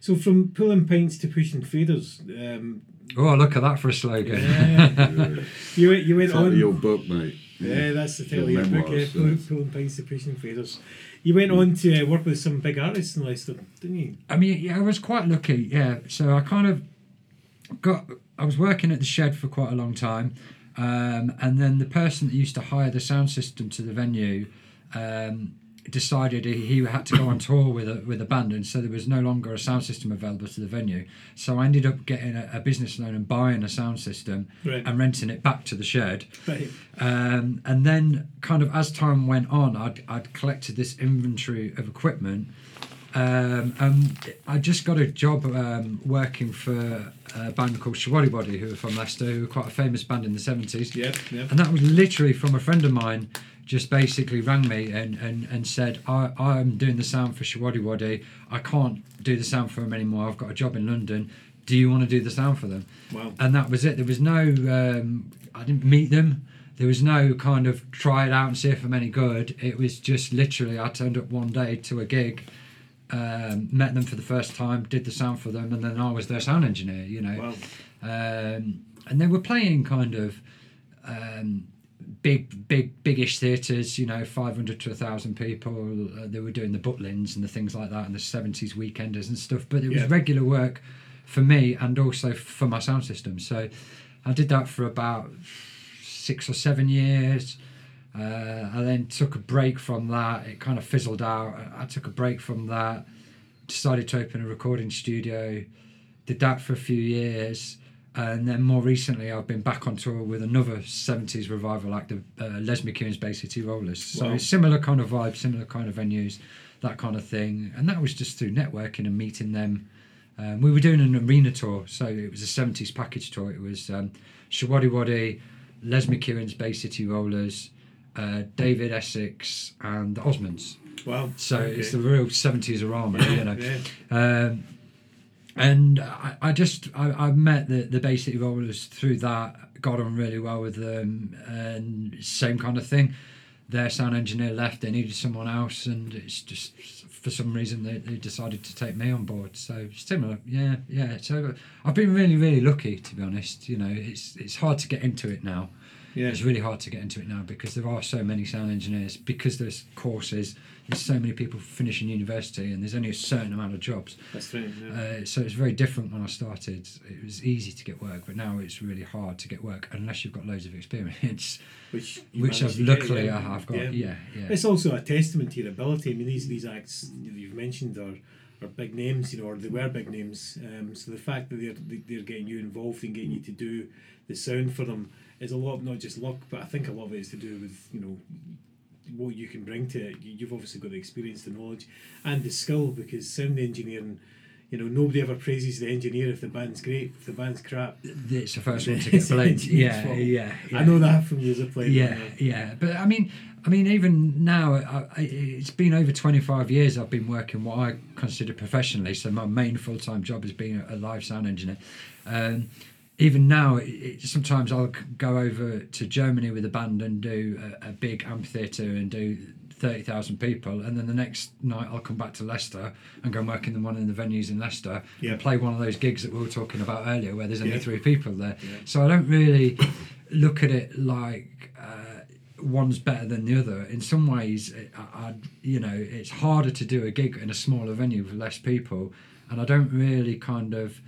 Speaker 1: So from pulling pints to pushing faders. um,
Speaker 3: Oh, look at that for a slogan.
Speaker 1: yeah,
Speaker 4: Yeah.
Speaker 1: you went you went on.
Speaker 4: your book, mate.
Speaker 1: Yeah, that's the title of
Speaker 4: Your
Speaker 1: your book. Yeah, pulling,
Speaker 4: yes.
Speaker 1: pulling pints to pushing faders. You went on to uh, work with some big artists in Leicester, didn't you?
Speaker 3: I mean, yeah, I was quite lucky. Yeah, so I kind of got. I was working at the shed for quite a long time, um, and then the person that used to hire the sound system to the venue um, decided he, he had to go on tour with a with a band, and so there was no longer a sound system available to the venue. So I ended up getting a, a business loan and buying a sound system
Speaker 1: Right.
Speaker 3: and renting it back to the shed.
Speaker 1: Right.
Speaker 3: Um, and then, kind of as time went on, I'd, I'd collected this inventory of equipment. Um, and I just got a job um, working for a band called Showaddywaddy, who were from Leicester, who were quite a famous band in the 70s.
Speaker 1: Yeah, yeah.
Speaker 3: And that was literally from a friend of mine, just basically rang me and, and, and said, I, I'm doing the sound for Showaddywaddy. I can't do the sound for them anymore. I've got a job in London. Do you want to do the sound for them?
Speaker 1: Wow.
Speaker 3: and that was it. There was no, um, I didn't meet them. There was no kind of try it out and see if I'm any good. It was just literally, I turned up one day to a gig, um, met them for the first time, did the sound for them, and then I was their sound engineer. You know,
Speaker 1: Wow.
Speaker 3: um, and they were playing kind of um, big, big, biggish theatres. You know, five hundred to thousand people. Uh, they were doing the Butlins and the things like that, and the seventies weekenders and stuff. But it was
Speaker 1: Yeah.
Speaker 3: regular work for me and also for my sound system. So I did that for about six or seven years. Uh, I then took a break from that. It kind of fizzled out. I took a break from that. Decided to open a recording studio. Did that for a few years. And then more recently, I've been back on tour with another 70s revival act, the uh, Les McKeown's Bay City Rollers. So
Speaker 1: Wow.
Speaker 3: similar kind of vibe, similar kind of venues, that kind of thing. And that was just through networking and meeting them. Um, we were doing an arena tour, so it was a 70s package tour. It was um, Showaddywaddy, Les McKeown's Bay City Rollers, uh, David Essex, and the Osmonds.
Speaker 1: Wow.
Speaker 3: So
Speaker 1: Okay.
Speaker 3: it's the real 70s aroma, you know.
Speaker 1: Yeah.
Speaker 3: Um, and I, I just I, I met the the Bay City Rollers through that, got on really well with them, and same kind of thing. Their sound engineer left; they needed someone else, and it's just for some reason they, they decided to take me on board. So similar, yeah, yeah. So I've been really really lucky to be honest. You know, it's it's hard to get into it now.
Speaker 1: Yeah.
Speaker 3: It's really hard to get into it now because there are so many sound engineers, because there's courses, there's so many people finishing university, and there's only a certain amount of jobs.
Speaker 1: That's right. Yeah.
Speaker 3: Uh, so it's very different when I started. It was easy to get work, but now it's really hard to get work unless you've got loads of experience,
Speaker 1: which
Speaker 3: which I've
Speaker 1: to get,
Speaker 3: luckily
Speaker 1: yeah.
Speaker 3: I have got. Yeah, yeah.
Speaker 1: It's also a testament to your ability. I mean, these these acts that you've mentioned are, are big names, you know, or they were big names. Um, so the fact that they're they're getting you involved and getting you to do the sound for them is a lot, not just luck, but I think a lot of it is to do with you know what you can bring to it. You- You've obviously got the experience, the knowledge, and the skill because sound engineering. You know, nobody ever praises the engineer if the band's great. If the band's crap,
Speaker 3: It's the first one to get blamed. Yeah, yeah, yeah.
Speaker 1: I know that from years of playing.
Speaker 3: Yeah, yeah, but I mean, I mean, even now, I, I, it's been over twenty five years. I've been working what I consider professionally. So my main full time job has been a live sound engineer. Um, even now, it, sometimes I'll go over to Germany with a band and do a, a big amphitheatre and do thirty thousand people, and then the next night I'll come back to Leicester and go and work in the one of the venues in Leicester
Speaker 1: Yeah.
Speaker 3: and play one of those gigs that we were talking about earlier, where there's only
Speaker 1: Yeah.
Speaker 3: three people there.
Speaker 1: Yeah.
Speaker 3: So I don't really look at it like uh, one's better than the other. In some ways, I, I, you know, it's harder to do a gig in a smaller venue with less people, and I don't really kind of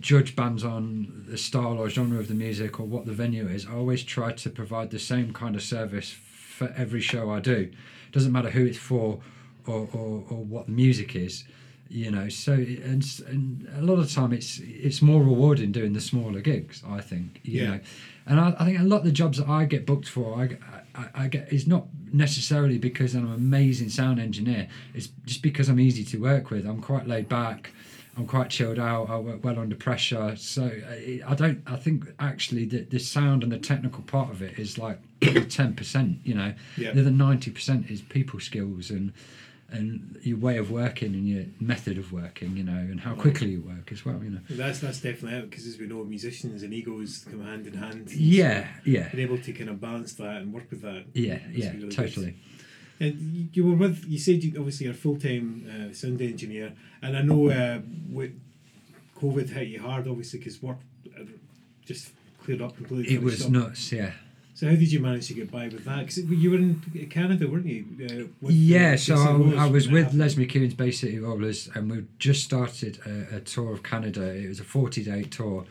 Speaker 3: judge bands on the style or genre of the music or what the venue is. I always try to provide the same kind of service for every show I do. It Doesn't matter who it's for or, or, or what the music is. You know, so and, and a lot of time it's it's more rewarding doing the smaller gigs. I think, you
Speaker 1: Yeah.
Speaker 3: know, and I, I think a lot of the jobs that I get booked for, I, I, I get is not necessarily because I'm an amazing sound engineer. It's just because I'm easy to work with. I'm quite laid back. I'm quite chilled out. I work well under pressure. So I don't. I think actually the the sound and the technical part of it is like ten percent. You know,
Speaker 1: Yeah.
Speaker 3: the other ninety percent is people skills and and your way of working and your method of working. You know, and how quickly you work as well. You know.
Speaker 1: That's that's definitely it because as we know, musicians and egos come hand in hand.
Speaker 3: Yeah. Yeah.
Speaker 1: Being able to kind of balance that and work with that.
Speaker 3: Yeah. Yeah.
Speaker 1: really good. And you- were with. You said you obviously you're a full time uh, sound engineer, and I know uh, with COVID hit you hard, obviously, because work uh, just cleared up completely.
Speaker 3: It was
Speaker 1: up.
Speaker 3: nuts. Yeah.
Speaker 1: So how did you manage to get by with that? Because you were in Canada, weren't you? Uh, with,
Speaker 3: Yeah, so I, I was with? Les McKeown's Bay City Rollers, and we just started a, a tour of Canada. It was a forty-day tour,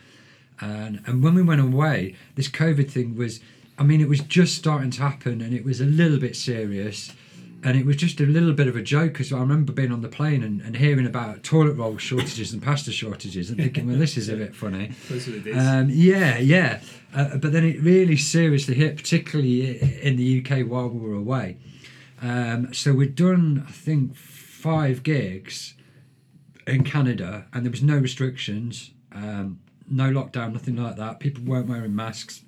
Speaker 3: and and when we went away, this COVID thing was, I mean, it was just starting to happen, and it was a little bit serious, and it was just a little bit of a joke. Because I remember being on the plane and, and hearing about toilet roll shortages and pasta shortages, and thinking, well, this is a bit funny.
Speaker 1: Those were the.
Speaker 3: Um, yeah, yeah. Uh, but then it really seriously hit, particularly in the UK while we were away. Um, so we'd done, I think, five gigs in Canada, and there was no restrictions, um, no lockdown, nothing like that. People weren't wearing masks.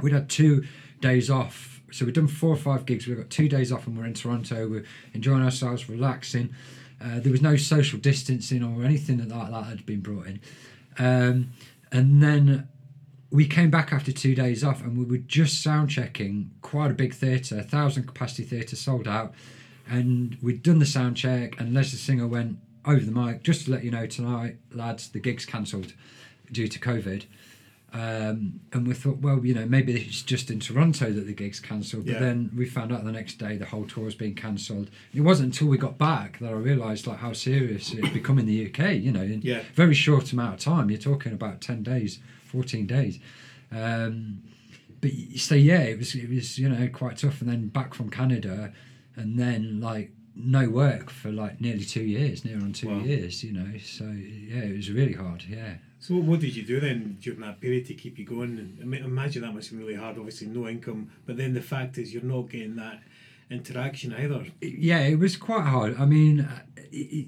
Speaker 3: We'd had two days off. So we'd done four or five gigs. We've got two days off, and we're in Toronto. We're enjoying ourselves, relaxing. Uh, there was no social distancing or anything like that had been brought in. Um, and then we came back after two days off and we were just sound checking quite a big theatre, a thousand capacity theatre sold out. And we'd done the sound check, and Leslie Singer went over the mic just to let you know tonight, lads, the gig's cancelled due to COVID. Um, and we thought, well, you know, maybe it's just in Toronto that the gig's cancelled. But
Speaker 1: Yeah.
Speaker 3: then we found out the next day the whole tour was being cancelled. It wasn't until we got back that I realised like how serious it had become in the UK. You know, in
Speaker 1: Yeah.
Speaker 3: very short amount of time. You're talking about ten days, fourteen days. Um, but so yeah, it was it was you know quite tough. And then back from Canada, and then like no work for like nearly two years, near on two
Speaker 1: Wow.
Speaker 3: years. You know, so yeah, it was really hard. Yeah.
Speaker 1: So what, did you do then during that period to keep you going? And I mean, imagine that must have been really hard. Obviously, no income, but then the fact is you're not getting that interaction either.
Speaker 3: yeah, it was quite hard. I mean, uh, it,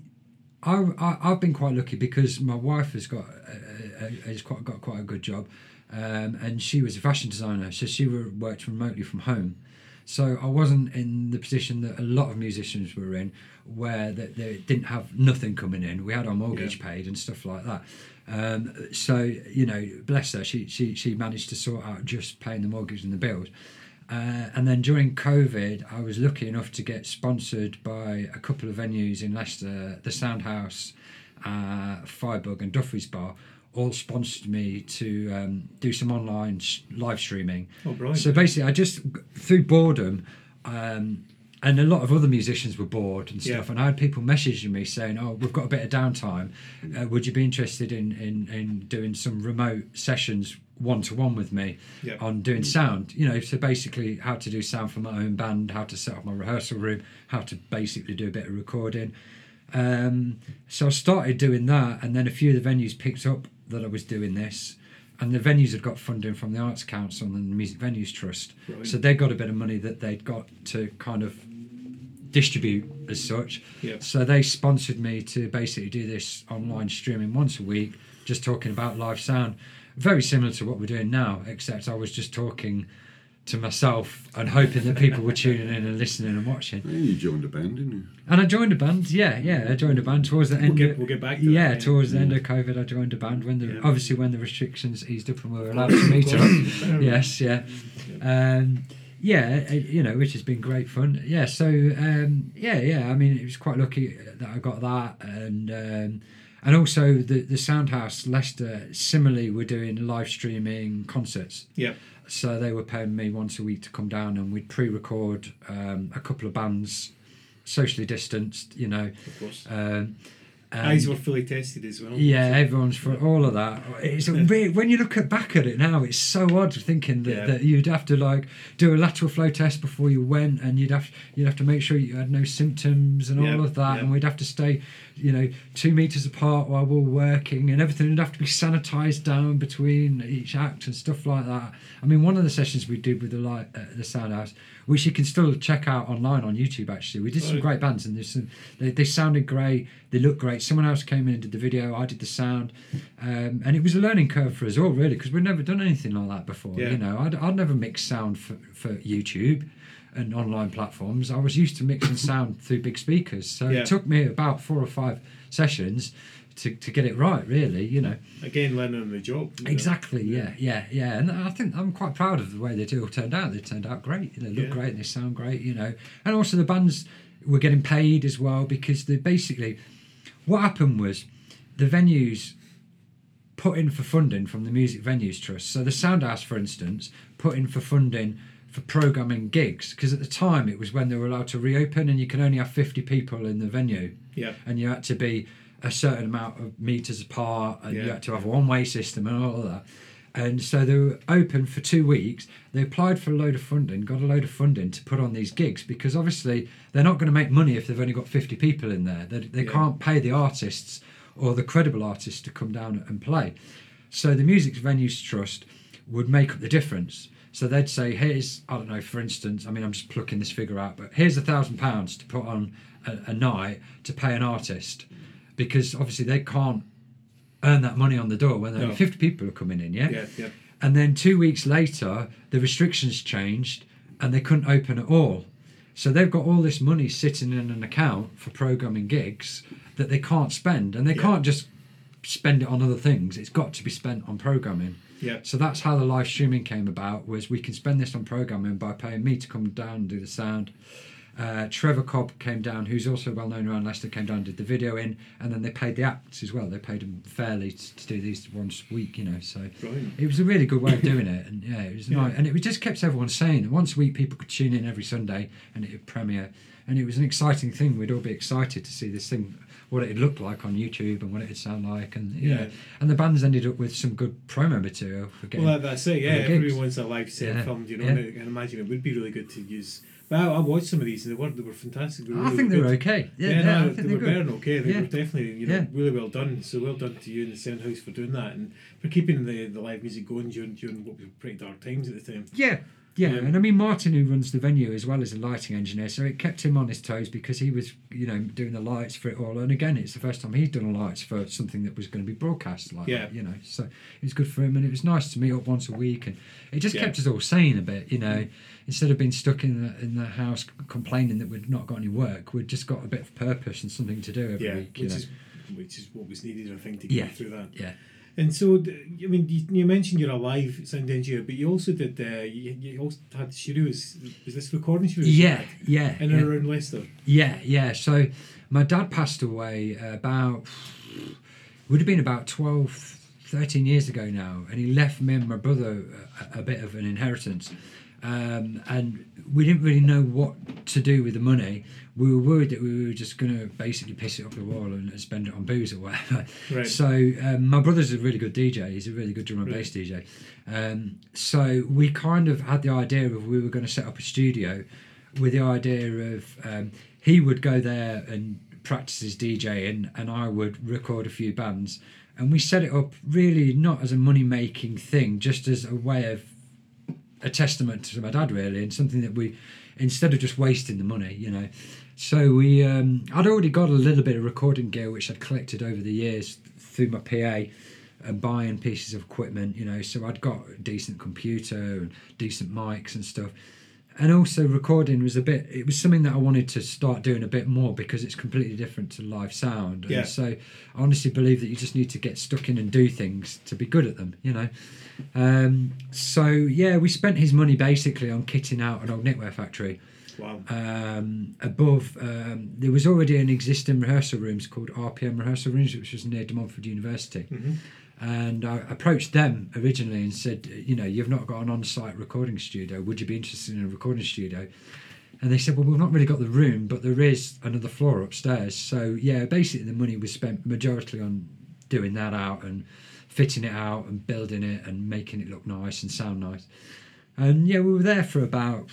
Speaker 3: I, I I've been quite lucky because my wife has got a, a, has quite got quite a good job, um, and she was a fashion designer, so she worked remotely from home. So I wasn't in the position that a lot of musicians were in, where that they didn't have nothing coming in. We had our mortgage paid and stuff like that. Um, so you know, bless her, she she she managed to sort out just paying the mortgage and the bills. Uh, and then during COVID, I was lucky enough to get sponsored by a couple of venues in Leicester, the Soundhouse, uh, Firebug, and Duffy's Bar, all sponsored me to um, do some online sh- live streaming.
Speaker 1: Oh.
Speaker 3: So basically, I just through boredom, um, and a lot of other musicians were bored and stuff,
Speaker 1: Yeah.
Speaker 3: and I had people messaging me saying, "Oh, we've got a bit of downtime. Uh, would you be interested in, in in doing some remote sessions one to one with me
Speaker 1: Yeah.
Speaker 3: on doing sound? You know, so basically how to do sound for my own band, how to set up my rehearsal room, how to basically do a bit of recording." Um, so I started doing that, and then a few of the venues picked up that I was doing this, and the venues had got funding from the Arts Council and the Music Venues Trust,
Speaker 1: Brilliant.
Speaker 3: so they got a bit of money that they'd got to kind of distribute as such.
Speaker 1: Yeah.
Speaker 3: So they sponsored me to basically do this online streaming once a week, just talking about live sound, very similar to what we're doing now, except I was just talking to myself and hoping that people were tuning in and listening and watching.
Speaker 4: Yeah, you joined a band, didn't you?
Speaker 3: And I joined a band. Yeah, yeah, I joined a band towards the end.
Speaker 1: get-
Speaker 3: of-
Speaker 1: we'll get back to that,
Speaker 3: yeah,
Speaker 1: yeah.
Speaker 3: towards the end of COVID, I joined a band when the
Speaker 1: Yeah.
Speaker 3: obviously when the restrictions eased up and we were allowed to meet up. Yes, yeah, um, yeah, uh, you know, which has been great fun. Yeah, so um, yeah, yeah. I mean, it was quite lucky that I got that, and um, and also the the Soundhouse Leicester similarly were doing live streaming concerts.
Speaker 1: Yeah.
Speaker 3: So they were paying me once a week to come down and we'd pre-record um, a couple of bands, socially distanced, you know.
Speaker 1: Of course.
Speaker 3: Um,
Speaker 1: Eyes were fully tested as well.
Speaker 3: yeah, everyone's for all of that. It's a weird, when you look at back at it now, it's so odd thinking that,
Speaker 1: Yeah.
Speaker 3: that you'd have to like do a lateral flow test before you went, and you'd have you'd have to make sure you had no symptoms and all
Speaker 1: Yeah,
Speaker 3: of that,
Speaker 1: yeah.
Speaker 3: and we'd have to stay, you know, two meters apart while we we're working, and everything would have to be sanitized down between each act and stuff like that. I mean, one of the sessions we did with the light, uh, the sound house, which you can still check out online on YouTube. Actually, we did some great bands, and some, they, they sounded great. They looked great. Someone else came in and did the video. I did the sound, um, and it was a learning curve for us all, really, because we'd never done anything like that before.
Speaker 1: Yeah.
Speaker 3: You know, I'd, I'd never mixed sound for, for YouTube and online platforms. I was used to mixing sound through big speakers, so
Speaker 1: Yeah.
Speaker 3: it took me about four or five sessions to, to get it right. Really, you know.
Speaker 1: Again, learning the job. know.
Speaker 3: Exactly. Yeah. Yeah. Yeah. And I think I'm quite proud of the way they all turned out. They turned out great. They look
Speaker 1: Yeah.
Speaker 3: great. They sound great. You know. And also the bands were getting paid as well because they basically, what happened was, the venues put in for funding from the Music Venues Trust. So the Soundhouse, for instance, put in for funding for programming gigs because at the time it was when they were allowed to reopen and you can only have 50 people in the venue
Speaker 1: Yeah.
Speaker 3: and you had to be a certain amount of meters apart and you
Speaker 1: Yeah.
Speaker 3: had to have a one way system and all of that. And so they were open for two weeks. They applied for a load of funding, got a load of funding to put on these gigs because obviously they're not going to make money if they've only got 50 people in there. They, they
Speaker 1: Yeah.
Speaker 3: can't pay the artists or the credible artists to come down and play. So the Music Venues Trust would make up the difference. So they'd say, here's, I don't know, for instance, I mean, I'm just plucking this figure out, but here's a thousand pounds to put on a, a night to pay an artist because obviously they can't earn that money on the door when
Speaker 1: No.
Speaker 3: only 50 people are coming in, yeah?
Speaker 1: Yeah. Yeah.
Speaker 3: And then two weeks later, the restrictions changed and they couldn't open at all. So they've got all this money sitting in an account for programming gigs that they can't spend. And they
Speaker 1: Yeah.
Speaker 3: can't just spend it on other things. It's got to be spent on programming.
Speaker 1: Yeah.
Speaker 3: So that's how the live streaming came about was we can spend this on programming by paying me to come down and do the sound. Uh, Trevor Cobb came down, who's also well known around Leicester, came down and did the video in, and then they paid the acts as well. They paid them fairly to, to do these once a week, you know. So
Speaker 1: Brilliant.
Speaker 3: it was a really good way of doing it, and yeah, it was
Speaker 1: Yeah.
Speaker 3: nice. And it just kept everyone sane. Once a week, people could tune in every Sunday, and it would premiere. And it was an exciting thing. We'd all be excited to see this thing, what it'd look like on YouTube, and what it'd sound like, and
Speaker 1: Yeah.
Speaker 3: know. And the bands ended up with some good promo material for getting.
Speaker 1: Well, that's it. Yeah, everyone's a live set
Speaker 3: Yeah,
Speaker 1: filmed, you know,
Speaker 3: yeah.
Speaker 1: and I can imagine it would be really good to use. But I, I watched some of these and they were they were fantastic. They were
Speaker 3: I
Speaker 1: really
Speaker 3: think they
Speaker 1: good.
Speaker 3: were okay. Yeah,
Speaker 1: Yeah, no,
Speaker 3: I
Speaker 1: they
Speaker 3: think
Speaker 1: were
Speaker 3: they're
Speaker 1: better than okay. They
Speaker 3: Yeah.
Speaker 1: were definitely, you know,
Speaker 3: Yeah.
Speaker 1: really well done. So well done to you and the Soundhouse for doing that and for keeping the, the live music going during during what were pretty dark times at the time.
Speaker 3: Yeah, yeah,
Speaker 1: Yeah.
Speaker 3: and I mean Martin, who runs the venue as well as a lighting engineer, so it kept him on his toes because he was, you know, doing the lights for it all. And again, it's the first time he'd done lights for something that was going to be broadcast like
Speaker 1: Yeah.
Speaker 3: that, you know. So it was good for him, and it was nice to meet up once a week, and it just
Speaker 1: Yeah.
Speaker 3: kept us all sane a bit, you know. Instead of being stuck in the in the house complaining that we'd not got any work, we'd just got a bit of purpose and something to do every week, you
Speaker 1: which
Speaker 3: know.
Speaker 1: is which is what was needed, I think, to get through that.
Speaker 3: yeah.
Speaker 1: And so, I mean, you, you mentioned you're a live sound engineer, but you also did. Uh, you, you also had studios. Was this recording studios?
Speaker 3: Yeah, yeah,
Speaker 1: In
Speaker 3: yeah.
Speaker 1: and around Leicester.
Speaker 3: Yeah, yeah. So my dad passed away about would have been about 12, 13 years ago now, and he left me and my brother a, a bit of an inheritance. Um, and we didn't really know what to do with the money. We were worried that we were just going to basically piss it up the wall and spend it on booze or whatever.
Speaker 1: Right.
Speaker 3: So um, my brother's a really good DJ. He's a really good drum and
Speaker 1: Right.
Speaker 3: bass DJ. Um, so we kind of had the idea of we were going to set up a studio with the idea of um, he would go there and practice his DJing, and I would record a few bands. And we set it up really not as a money making thing, just as a way of a testament to my dad, really, and something that we, instead of just wasting the money, you know. So we, um, I'd already got a little bit of recording gear which I'd collected over the years through my PA and buying pieces of equipment, you know. So I'd got a decent computer and decent mics and stuff. And also recording was a bit. It was something that I wanted to start doing a bit more because it's completely different to live sound.
Speaker 1: Yeah.
Speaker 3: And so I honestly believe that you just need to get stuck in and do things to be good at them, you know. Um, so yeah, we spent his money basically on kitting out an old knitwear factory.
Speaker 1: Wow.
Speaker 3: Um, above, um, there was already an existing rehearsal rooms called RPM rehearsal rooms, which was near De Montfort University.
Speaker 1: Mhm.
Speaker 3: And I approached them originally and said, you know, you've not got an on-site recording studio. Would you be interested in a recording studio? And they said, well, we've not really got the room, but there is another floor upstairs. So yeah, basically the money was spent majority on doing that out and fitting it out and building it and making it look nice and sound nice. And yeah, we were there for about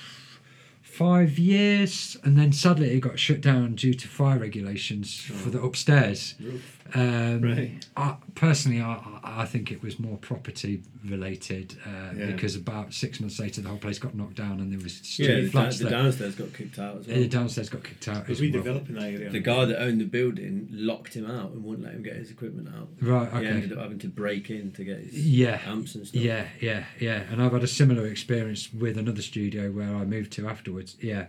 Speaker 3: five years, and then sadly it got shut down due to fire regulations for oh. the upstairs. Um,
Speaker 2: Right.
Speaker 3: I, personally, I, I I think it was more property related uh,
Speaker 2: Yeah.
Speaker 3: because about six months later the whole place got knocked down and there was
Speaker 2: Yeah,
Speaker 3: two
Speaker 2: the, da-
Speaker 3: flats
Speaker 2: the downstairs got kicked out as well.
Speaker 3: the downstairs got kicked out.
Speaker 1: Was
Speaker 3: as
Speaker 1: we
Speaker 3: well.
Speaker 1: developing that area?
Speaker 2: The guy that owned the building locked him out and wouldn't let him get his equipment out.
Speaker 3: Right.
Speaker 2: He
Speaker 3: Okay.
Speaker 2: ended up having to break in to get his
Speaker 3: Yeah.
Speaker 2: amps and stuff.
Speaker 3: Yeah, yeah, yeah. And I've had a similar experience with another studio where I moved to afterwards. Yeah.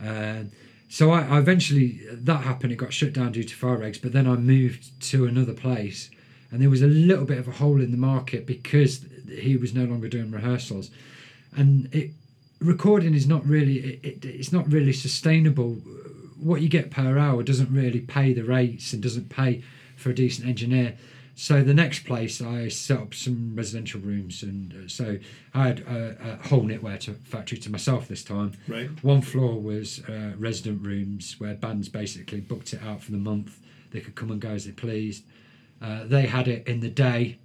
Speaker 3: Um so I, I eventually, that happened, it got shut down due to fire regs, but then I moved to another place and there was a little bit of a hole in the market because he was no longer doing rehearsals. And it, recording is not really, it, it, it's not really sustainable. What you get per hour doesn't really pay the rates and doesn't pay for a decent engineer. So the next place I set up some residential rooms, and uh, so I had a, a whole knitwear to factory to myself this time.
Speaker 1: Right.
Speaker 3: One floor was uh, resident rooms where bands basically booked it out for the month. They could come and go as they pleased. Uh, they had it in the day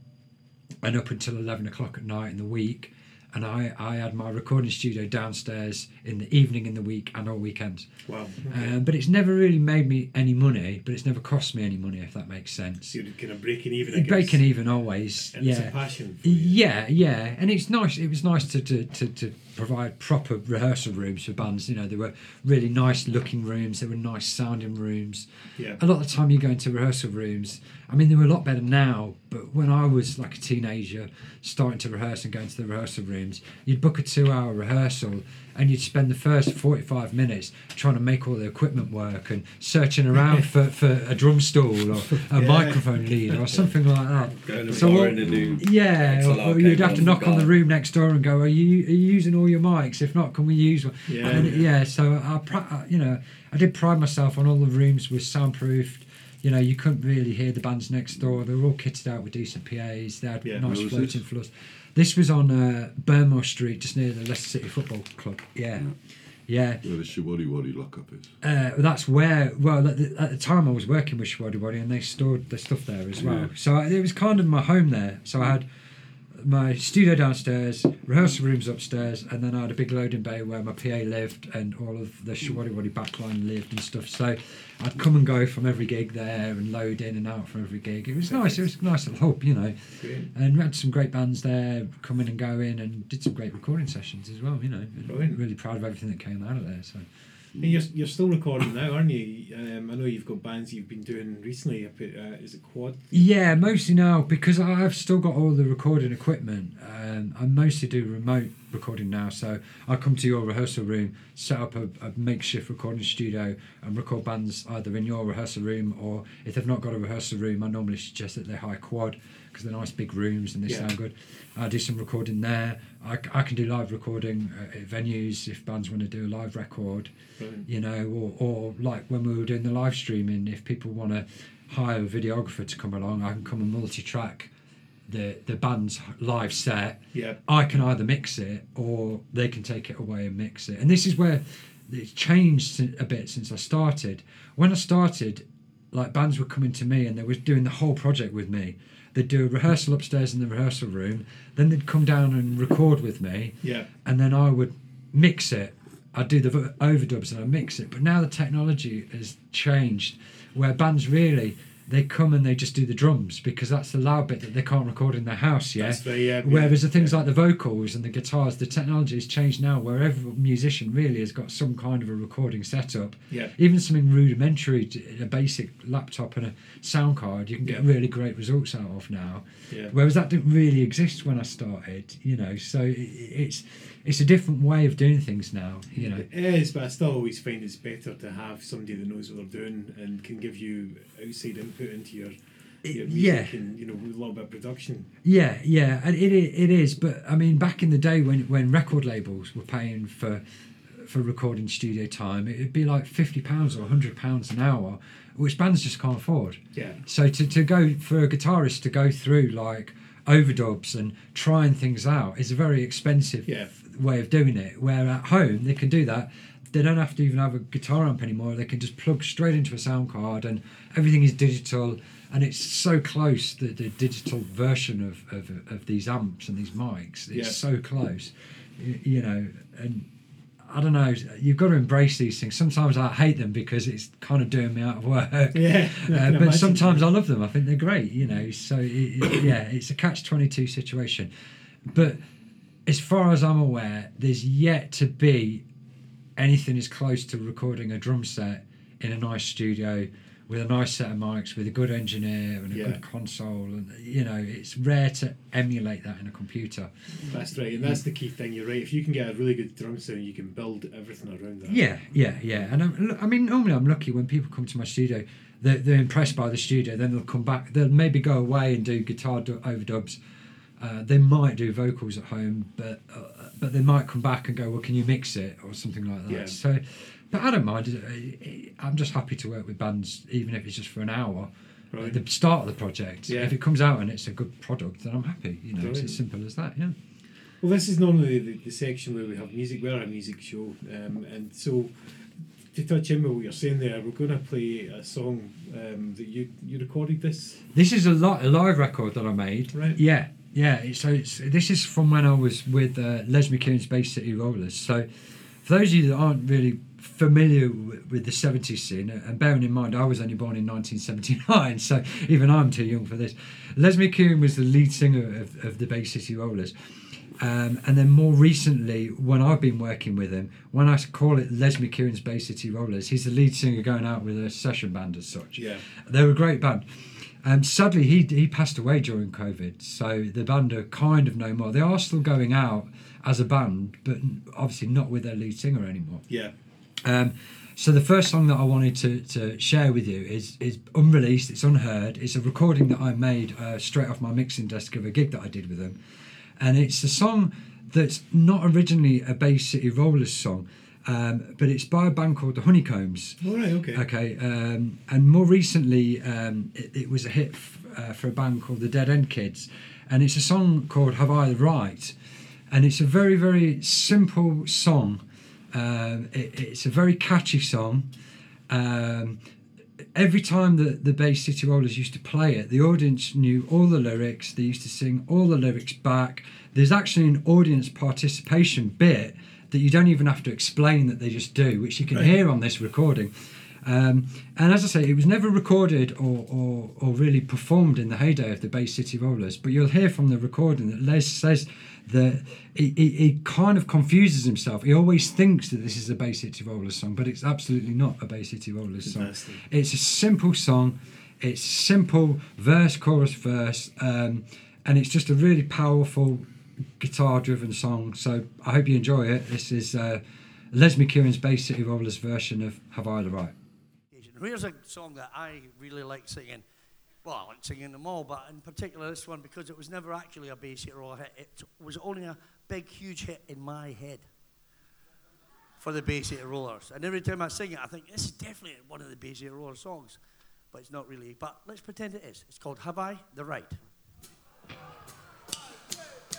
Speaker 3: and up until 11 o'clock at night in the week. And I, I had my recording studio downstairs in the evening in the week and all weekends.
Speaker 1: Wow.
Speaker 3: Um, but it's never really made me any money, but it's never cost me any money, if that makes sense.
Speaker 1: So you're kind of breaking even. I guess.
Speaker 3: Breaking even always.
Speaker 1: And
Speaker 3: yeah.
Speaker 1: it's a passion.
Speaker 3: Yeah, yeah, and it's nice. It was nice to, to, to, to provide proper rehearsal rooms for bands. You know, they were really nice looking rooms. They were nice sounding rooms.
Speaker 1: Yeah.
Speaker 3: A lot of the time, you go into rehearsal rooms. I mean, they were a lot better now. But when I was like a teenager, starting to rehearse and going to the rehearsal rooms, you'd book a two-hour rehearsal, and you'd spend the first forty-five minutes trying to make all the equipment work and searching around for, for a drum stool or a
Speaker 1: Yeah.
Speaker 3: microphone lead or something like that.
Speaker 2: Going to
Speaker 3: So
Speaker 2: bar
Speaker 3: what-
Speaker 2: in the new
Speaker 3: Yeah, or, or you'd have to knock on the room next door and go, "Are you are you using all your mics? If not, can we use one?"
Speaker 1: Yeah,
Speaker 3: and,
Speaker 1: yeah.
Speaker 3: yeah. So I- uh, you know, I did pride myself on all the rooms were soundproofed. You know, you couldn't really hear the bands next door. They were all kitted out with decent PAs. They had
Speaker 1: Yeah.
Speaker 3: nice floating floors. This was on uh, Burnmoor Street, just near the Leicester City Football Club. Yeah, yeah.
Speaker 4: Where the Showaddywaddy lockup is.
Speaker 3: Uh, that's where, well, at the, at the time I was working with Showaddywaddy and they stored their stuff there as well.
Speaker 4: Yeah.
Speaker 3: So it was kind of my home there. So I had my studio downstairs, rehearsal rooms upstairs, and then I had a big loading bay where my PA lived and all of the Showaddywaddy backline lived and stuff. So I'd come and go from every gig there and load in and out from every gig. It was nice. It was a nice little hub, you know. And we had some great bands there coming and going and did some great recording sessions as well, you know. Really proud of everything that came out of there. So.
Speaker 1: And you're, you're still recording now, aren't you? Um, I know you've got bands you've been doing recently. Up at, uh, is it Quad?
Speaker 3: Yeah, mostly now because I've still got all the recording equipment. Um, I mostly do remote recording now, so I come to your rehearsal room, set up a, a makeshift recording studio, and record bands either in your rehearsal room or if they've not got a rehearsal room, I normally suggest that they hire quad because they're nice big rooms and they
Speaker 1: Yeah.
Speaker 3: sound good. I do some recording there. I, I can do live recording uh, at venues if bands want to do a live record
Speaker 1: Brilliant.
Speaker 3: you know, or, or like when we were doing the live streaming, if people want to hire a videographer to come along, I can come and multi-track the the band's live set.
Speaker 1: Yeah.
Speaker 3: I can either mix it or they can take it away and mix it. And this is where it's changed a bit since I started. When I started, like bands were coming to me and they were doing the whole project with me. They'd do a rehearsal upstairs in the rehearsal room, then they'd come down and record with me
Speaker 1: Yeah.
Speaker 3: and then I would mix it. I'd do the overdubs and I'd mix it. But now the technology has changed where bands really they come and they just do the drums because that's the loud bit that they can't record in their house, yeah.
Speaker 1: Very, yeah,
Speaker 3: Whereas the things
Speaker 1: yeah.
Speaker 3: like the vocals and the guitars, the technology has changed now where every musician really has got some kind of a recording setup.
Speaker 1: Yeah.
Speaker 3: Even something rudimentary, a basic laptop and a sound card, you can get
Speaker 1: Yeah.
Speaker 3: really great results out of now.
Speaker 1: Yeah.
Speaker 3: Whereas that didn't really exist when I started, you know. So it's it's a different way of doing things now, you know.
Speaker 1: It is, but I still always find it's better to have somebody that knows what they're doing and can give you outside input into your, your music
Speaker 3: yeah.
Speaker 1: and you know a little bit of production.
Speaker 3: Yeah, yeah, and it it is. But I mean, back in the day when when record labels were paying for for recording studio time, it'd be like fifty pounds or hundred pounds an hour, which bands just can't afford.
Speaker 1: Yeah.
Speaker 3: So to, to go for a guitarist to go through like overdubs and trying things out is a very expensive
Speaker 1: Yeah.
Speaker 3: way of doing it. Where at home they can do that. They don't have to even have a guitar amp anymore. They can just plug straight into a sound card and everything is digital and it's so close the, the digital version of, of, of these amps and these mics. It's
Speaker 1: Yeah.
Speaker 3: so close, you, you know, and I don't know. You've got to embrace these things. Sometimes I hate them because it's kind of doing me out of work.
Speaker 1: Yeah,
Speaker 3: Uh, but sometimes I love them. I think they're great. You know. So it, it- yeah, it's a catch twenty two situation. But as far as I'm aware, there's yet to be anything as close to recording a drum set in a nice studio with a nice set of mics, with a good engineer and a
Speaker 1: Yeah.
Speaker 3: good console, and you know, it's rare to emulate that in a computer.
Speaker 1: That's right, and that's the key thing. You're right. If you can get a really good drum sound, you can build everything around that.
Speaker 3: Yeah, yeah, yeah. And I'm, I mean, normally I'm lucky when people come to my studio, they're, they're impressed by the studio. Then they'll come back. They'll maybe go away and do guitar overdubs. Uh, they might do vocals at home, but uh, but they might come back and go, "Well, can you mix it?" or something like that.
Speaker 1: Yeah.
Speaker 3: So, but I don't mind. I'm just happy to work with bands, even if it's just for an hour.
Speaker 1: Right.
Speaker 3: At the start of the project,
Speaker 1: Yeah.
Speaker 3: if it comes out and it's a good product, then I'm happy. You know, it's as simple as that. Yeah.
Speaker 1: Well, this is normally the, the section where we have music. We're a music show, um, and so to touch in with what you're saying there, we're going to play a song um, that you you recorded this.
Speaker 3: This is a, li- a live record that I made.
Speaker 1: Right.
Speaker 3: Yeah, yeah. it's- So it's, this is from when I was with uh, Les McKeown's Bay City Rollers. So for those of you that aren't really familiar with, with the 70s scene, uh, and bearing in mind I was only born in 1979, so even I'm too young for this. Les McKeown was the lead singer of, of the Bay City Rollers. Um, and then more recently, when I've been working with him, when I call it Les McKeown's Bay City Rollers, he's the lead singer going out with a session band as such.
Speaker 1: Yeah.
Speaker 3: They were a great band. Um, sadly, he he passed away during COVID, so the band are kind of no more. They are still going out as a band, but obviously not with their lead singer anymore.
Speaker 1: Yeah.
Speaker 3: Um, so the first song that I wanted to, to share with you is is unreleased. It's unheard. It's a recording that I made uh, straight off my mixing desk of a gig that I did with them, and it's a song that's not originally a Bay City Rollers song, um, but it's by a band called the Honeycombs.
Speaker 1: All right. Okay.
Speaker 3: Okay, um, and more recently, um, it, it was a hit f- uh, for a band called the Dead End Kids, and it's a song called "Have I the Right," and it's a very very simple song. Um, it, it's a very catchy song. Um, every time that the Bay City Rollers used to play it, the audience knew all the lyrics. They used to sing all the lyrics back. There's actually an audience participation bit that you don't even have to explain that they just do, which you can
Speaker 1: Right.
Speaker 3: hear on this recording. Um, and as I say, it was never recorded or, or, or really performed in the heyday of the Bay City Rollers, but you'll hear from the recording that Les says that he, he, he kind of confuses himself. He always thinks that this is a Bay City Rollers song, but it's absolutely not a Bay City Rollers song.
Speaker 1: Fantastic.
Speaker 3: It's a simple song. It's simple verse, chorus, verse, um, and it's just a really powerful guitar-driven song. So I hope you enjoy it. This is uh, Les McKeown's Bay City Rollers version of "Have I the Right."
Speaker 6: Here's a song that I really like singing. Well, I like singing them all, but in particular this one because it was never actually a Bay City Roller hit. It was only a big, huge hit in my head for the Bay City Rollers. And every time I sing it, I think this is definitely one of the Bay City songs, but it's not really. But let's pretend it is. It's called "Have I the Right."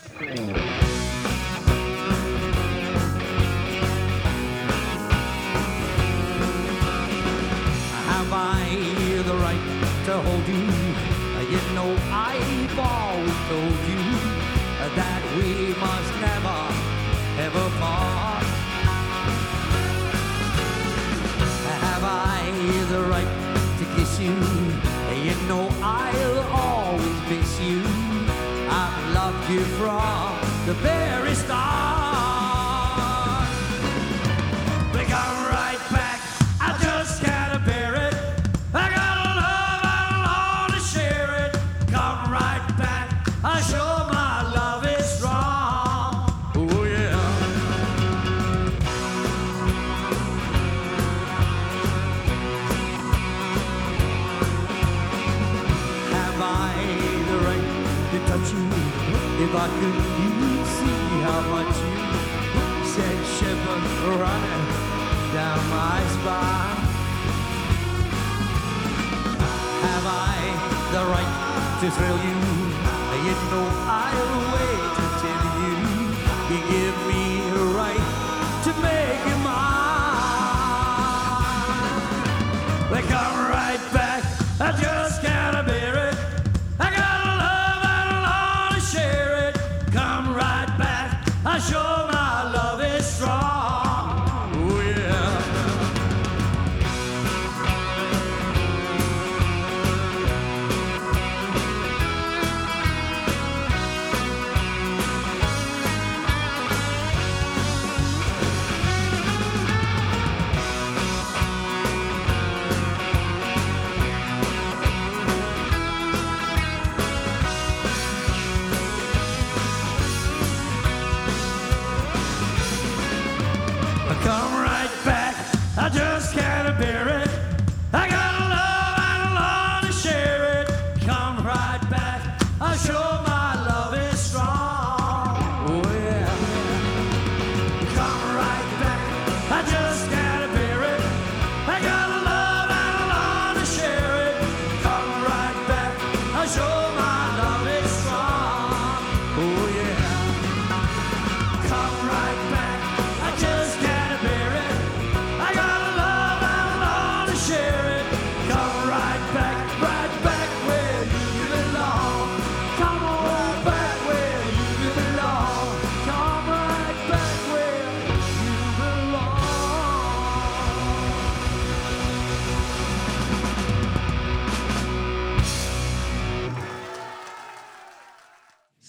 Speaker 6: Have I the right to hold you? You know I've always told you that we my. Have I the right to thrill you? You know I'll wait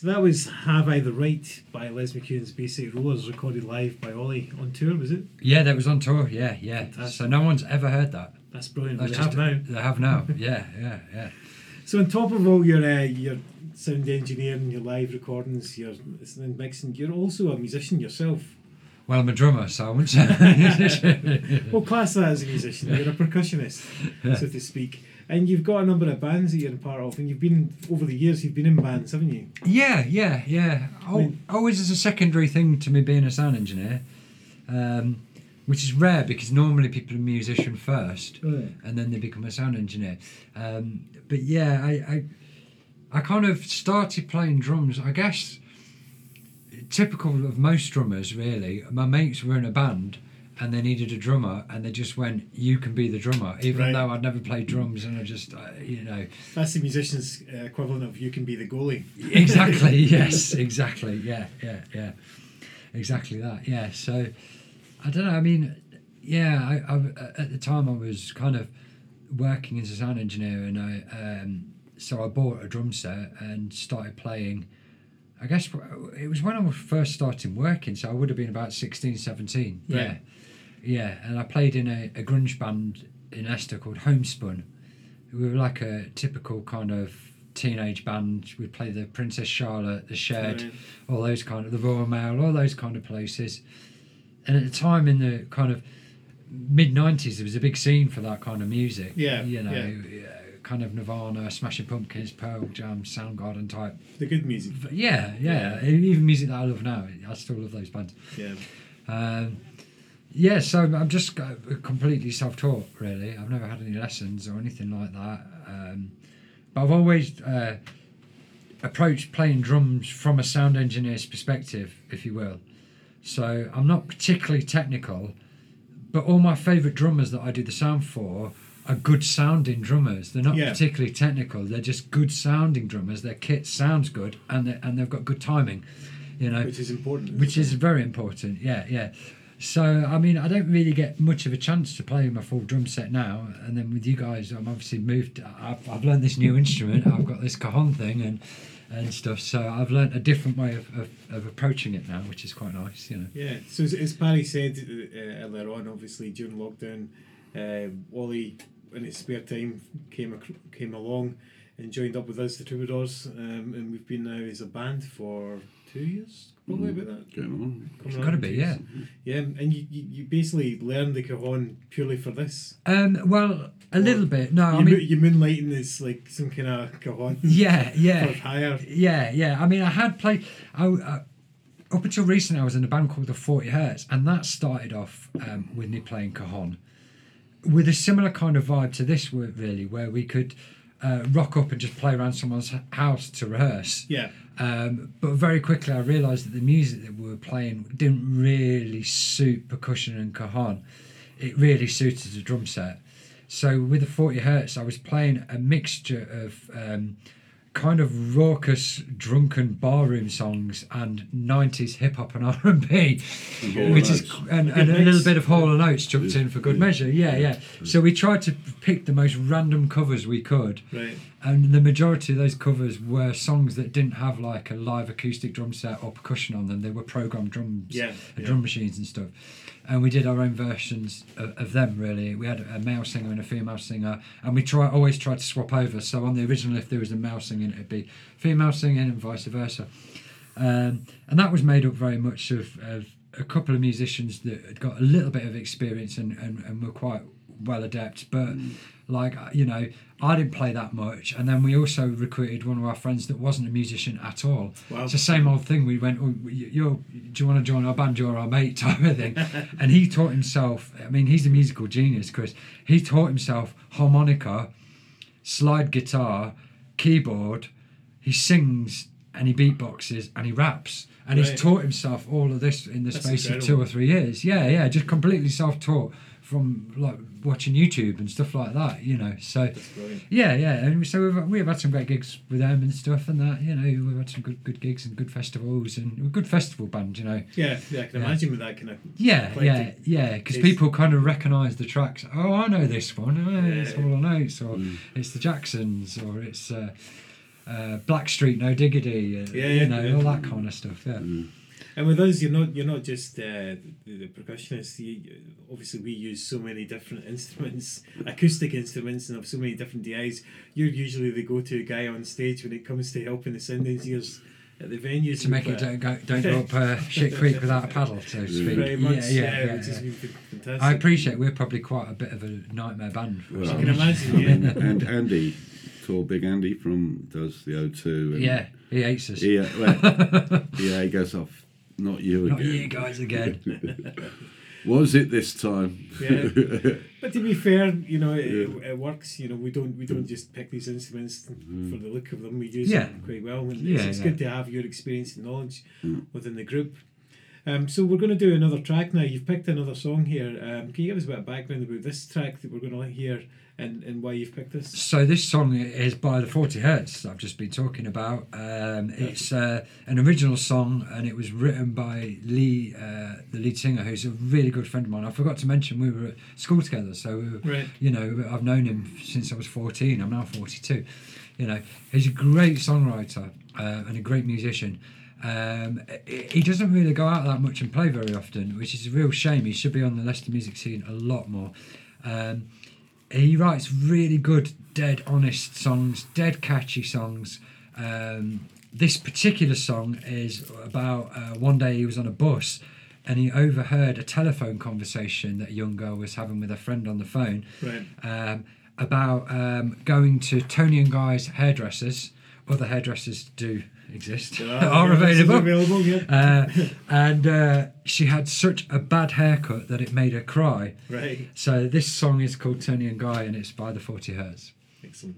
Speaker 1: So that was Have I the Right by Les McKeown's Basic Rollers, recorded live by Ollie on tour, was it?
Speaker 3: Yeah, that was on tour. Yeah, yeah.
Speaker 1: Fantastic.
Speaker 3: So no one's ever heard that.
Speaker 1: That's brilliant.
Speaker 3: That's
Speaker 1: they
Speaker 3: just-
Speaker 1: have now.
Speaker 3: They have now. yeah, yeah, yeah.
Speaker 1: So on top of all your uh, your sound engineering, your live recordings, your listening, mixing, you're also a musician yourself.
Speaker 3: Well, I'm a drummer, so I wouldn't say.
Speaker 1: Well, class that as a musician. You're a percussionist, so to speak. And you've got a number of bands that you're a part of, and you've been over the years. You've been in bands, haven't you?
Speaker 3: Yeah, yeah, yeah. Al
Speaker 1: mean-
Speaker 3: always as a secondary thing to me being a sound engineer, um, which is rare because normally people are musician first and then they become a sound engineer. Um, but yeah, I, I, I kind of started playing drums. I guess typical of most drummers, really. My mates were in a band. And they needed a drummer, and they just went, "You can be the drummer," even
Speaker 1: Right.
Speaker 3: though I'd never played drums, and I just, uh, you know,
Speaker 1: That's the musician's uh, equivalent of you can be the goalie.
Speaker 3: exactly yes exactly yeah yeah yeah exactly that yeah so i don't know i mean yeah I, I at the time i was kind of working as a sound engineer and i um, so i bought a drum set and started playing i guess it was when i was first starting working so i would have been about 16 17 yeah
Speaker 1: Right.
Speaker 3: yeah and i played in a, a grunge band in Leicester called homespun we were like a typical kind of teenage band. We'd play the Princess Charlotte, the Shed, all those kind of the Royal Mail, all those kind of places. And at the time in the kind of mid '90s, there was a big scene for that kind of music.
Speaker 1: Yeah,
Speaker 3: you know,
Speaker 1: yeah.
Speaker 3: kind of Nirvana, Smashing Pumpkins, Pearl Jam, Soundgarden type.
Speaker 1: The good music.
Speaker 3: But yeah, yeah, even music that I love now. I still love those bands.
Speaker 1: Yeah.
Speaker 3: Um, yeah, so I'm just completely self-taught. Really, I've never had any lessons or anything like that. Um, but I've always uh, approached playing drums from a sound engineer's perspective, if you will. So I'm not particularly technical, but all my favourite drummers that I do the sound for are good sounding drummers. They're not
Speaker 1: Yeah.
Speaker 3: particularly technical. They're just good sounding drummers. Their kit sounds good, and they, and they've got good timing. You know,
Speaker 1: Which is important.
Speaker 3: which is very important. Yeah, yeah. So I mean, I don't really get much of a chance to play my full drum set now. And then with you guys, I'm obviously moved. I've, I've learned this new instrument. I've got this cajon thing and and stuff. So I've learned a different way of, of, of approaching it now, which is quite nice. You know.
Speaker 1: Yeah, so as, as said uh, earlier on, obviously during lockdown, uh, Wally in his spare time came ac- came along and joined up with us, the Troubadours, um, and we've been now as a band for two years, probably about that.
Speaker 4: Going on.
Speaker 1: Coming
Speaker 3: It's
Speaker 1: on
Speaker 3: got to be, yeah.
Speaker 1: Yeah, and you, you, you basically learned the cajon purely for this.
Speaker 3: Um. Well, a little bit. No,
Speaker 1: you,
Speaker 3: I mean,
Speaker 1: mo- you moonlighting as like some kind of cajon.
Speaker 3: yeah, yeah.
Speaker 1: For hire.
Speaker 3: Yeah, yeah. I mean, I had played. I, uh, up until recently, I was in a band called the Forty Hertz, and that started off um, with me playing cajon, with a similar kind of vibe to this really, where we could uh, rock up and just play around someone's house to rehearse.
Speaker 1: Yeah.
Speaker 3: Um, but very quickly, I realised that the music that we were playing didn't really suit percussion and cajon. It really suited the drum set. So with the 40 hertz, I was playing a mixture of um, kind of raucous, drunken barroom songs and 90s hip hop and R&B,
Speaker 4: Hall
Speaker 3: which is and, and a little bit of Hall and Oates chucked
Speaker 4: Yeah,
Speaker 3: in for good
Speaker 4: yeah,
Speaker 3: measure. Yeah, yeah. So we tried to pick the most random covers we could
Speaker 1: Right.
Speaker 3: and the majority of those covers were songs that didn't have like a live acoustic drum set or percussion on them. They were programmed drums,
Speaker 1: Yeah,
Speaker 3: uh,
Speaker 1: yeah.
Speaker 3: drum machines and stuff. And we did our own versions of, of them. Really, we had a male singer and a female singer, and we try always tried to swap over. So on the original, if there was a male singing, it'd be female singing, and vice versa. Um, and that was made up very much of, of a couple of musicians that had got a little bit of experience and, and, and were quite well adept. But like you know, I didn't play that much, and then we also recruited one of our friends that wasn't a musician at all.
Speaker 1: Wow.
Speaker 3: It's the same old thing. We went, oh, you- you're, do you want to join our band? You're our mate, type of thing. and he taught himself. I mean, he's a musical genius, Chris. He taught himself harmonica, slide guitar, keyboard. He sings and he beatboxes and he raps. And
Speaker 1: Right.
Speaker 3: he's taught himself all of this in the
Speaker 1: That's
Speaker 3: space of two or three years. Yeah, yeah, just completely self-taught from like watching YouTube and stuff like that. You know, so yeah, yeah, and so we've, we've had some great gigs with them and stuff, and that you know we've had some good good gigs and good festivals and a good festival band, you know.
Speaker 1: Yeah, yeah, I can
Speaker 3: Yeah.
Speaker 1: imagine with that kind of.
Speaker 3: Yeah, yeah,
Speaker 1: Eclectic
Speaker 3: yeah, because people kind of recognise the tracks. Oh, I know this one. Oh, it's
Speaker 1: Yeah.
Speaker 3: Hall and Oates, or
Speaker 4: Mm.
Speaker 3: it's the Jacksons, or it's uh, uh, Blackstreet, No Diggity, uh,
Speaker 1: Yeah,
Speaker 3: you know,
Speaker 1: yeah.
Speaker 3: all that kind of stuff. Yeah.
Speaker 1: And with us, you're not you're not just uh, the, the percussionists. You, obviously, we use so many different instruments, acoustic instruments, and have so many different DIs. You're usually the go-to guy on stage when it comes to helping the sound engineers at the venues
Speaker 3: To make it don't go, don't go up uh, shit creek without a paddle, so to speak.
Speaker 1: Very much,
Speaker 3: yeah, yeah,
Speaker 1: yeah,
Speaker 3: yeah,
Speaker 1: which has
Speaker 3: yeah.
Speaker 1: been fantastic.
Speaker 3: I appreciate we're probably quite a bit of a nightmare band. For
Speaker 4: Well,
Speaker 1: I can imagine, yeah.
Speaker 4: and Andy, called Big Andy from does the O2. And
Speaker 3: yeah, he hates us.
Speaker 4: He, uh, well, yeah, he goes off. Not you
Speaker 3: Not
Speaker 4: again.
Speaker 3: you guys again.
Speaker 4: Was it this time?
Speaker 1: Yeah. But to be fair, you know, it,
Speaker 4: Yeah.
Speaker 1: it works. You know, we don't we don't just pick these instruments mm-hmm. for the look of them. We use
Speaker 3: Yeah.
Speaker 1: them quite well, and
Speaker 3: Yeah,
Speaker 1: it's, it's
Speaker 3: yeah.
Speaker 1: good to have your experience and knowledge mm. within the group. Um, so we're going to do another track now. You've picked another song here. Um, can you give us a bit of background about this track that we're going to hear and, and why you've picked this?
Speaker 3: So this song is by the Forty Hertz I've just been talking about. Um, it's uh, an original song, and it was written by Lee, uh, the lead singer, who's a really good friend of mine. I forgot to mention we were at school together, so we were,
Speaker 1: Right.
Speaker 3: you know I've known him since I was fourteen. I'm now forty-two. You know, he's a great songwriter uh, and a great musician. Um, he doesn't really go out that much and play very often, which is a real shame. He should be on the Leicester music scene a lot more. Um, he writes really good, dead honest songs, dead catchy songs. Um, this particular song is about uh, one day he was on a bus and he overheard a telephone conversation that a young girl was having with a friend on the phone
Speaker 1: Right.
Speaker 3: um, about um, going to Tony and Guy's hairdressers. Other hairdressers do exist, are available.
Speaker 1: available, yeah.
Speaker 3: Uh, and uh, she had such a bad haircut that it made her cry.
Speaker 1: Right.
Speaker 3: So this song is called Tony and Guy, and it's by the Forty Hertz.
Speaker 1: Excellent.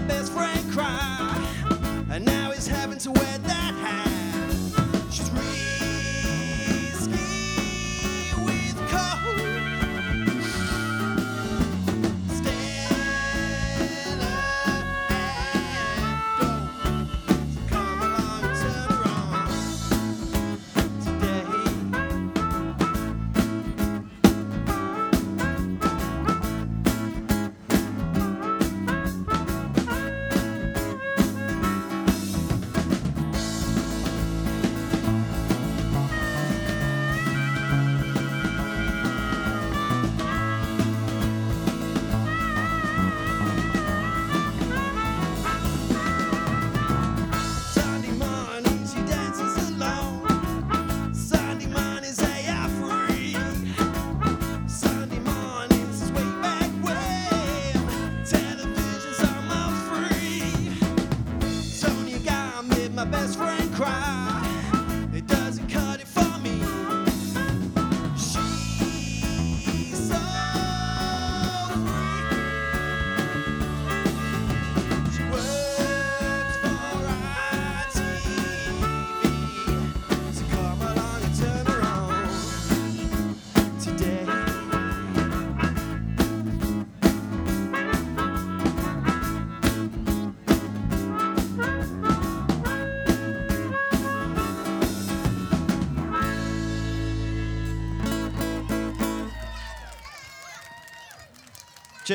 Speaker 7: my best friend cry. And now he's having to wear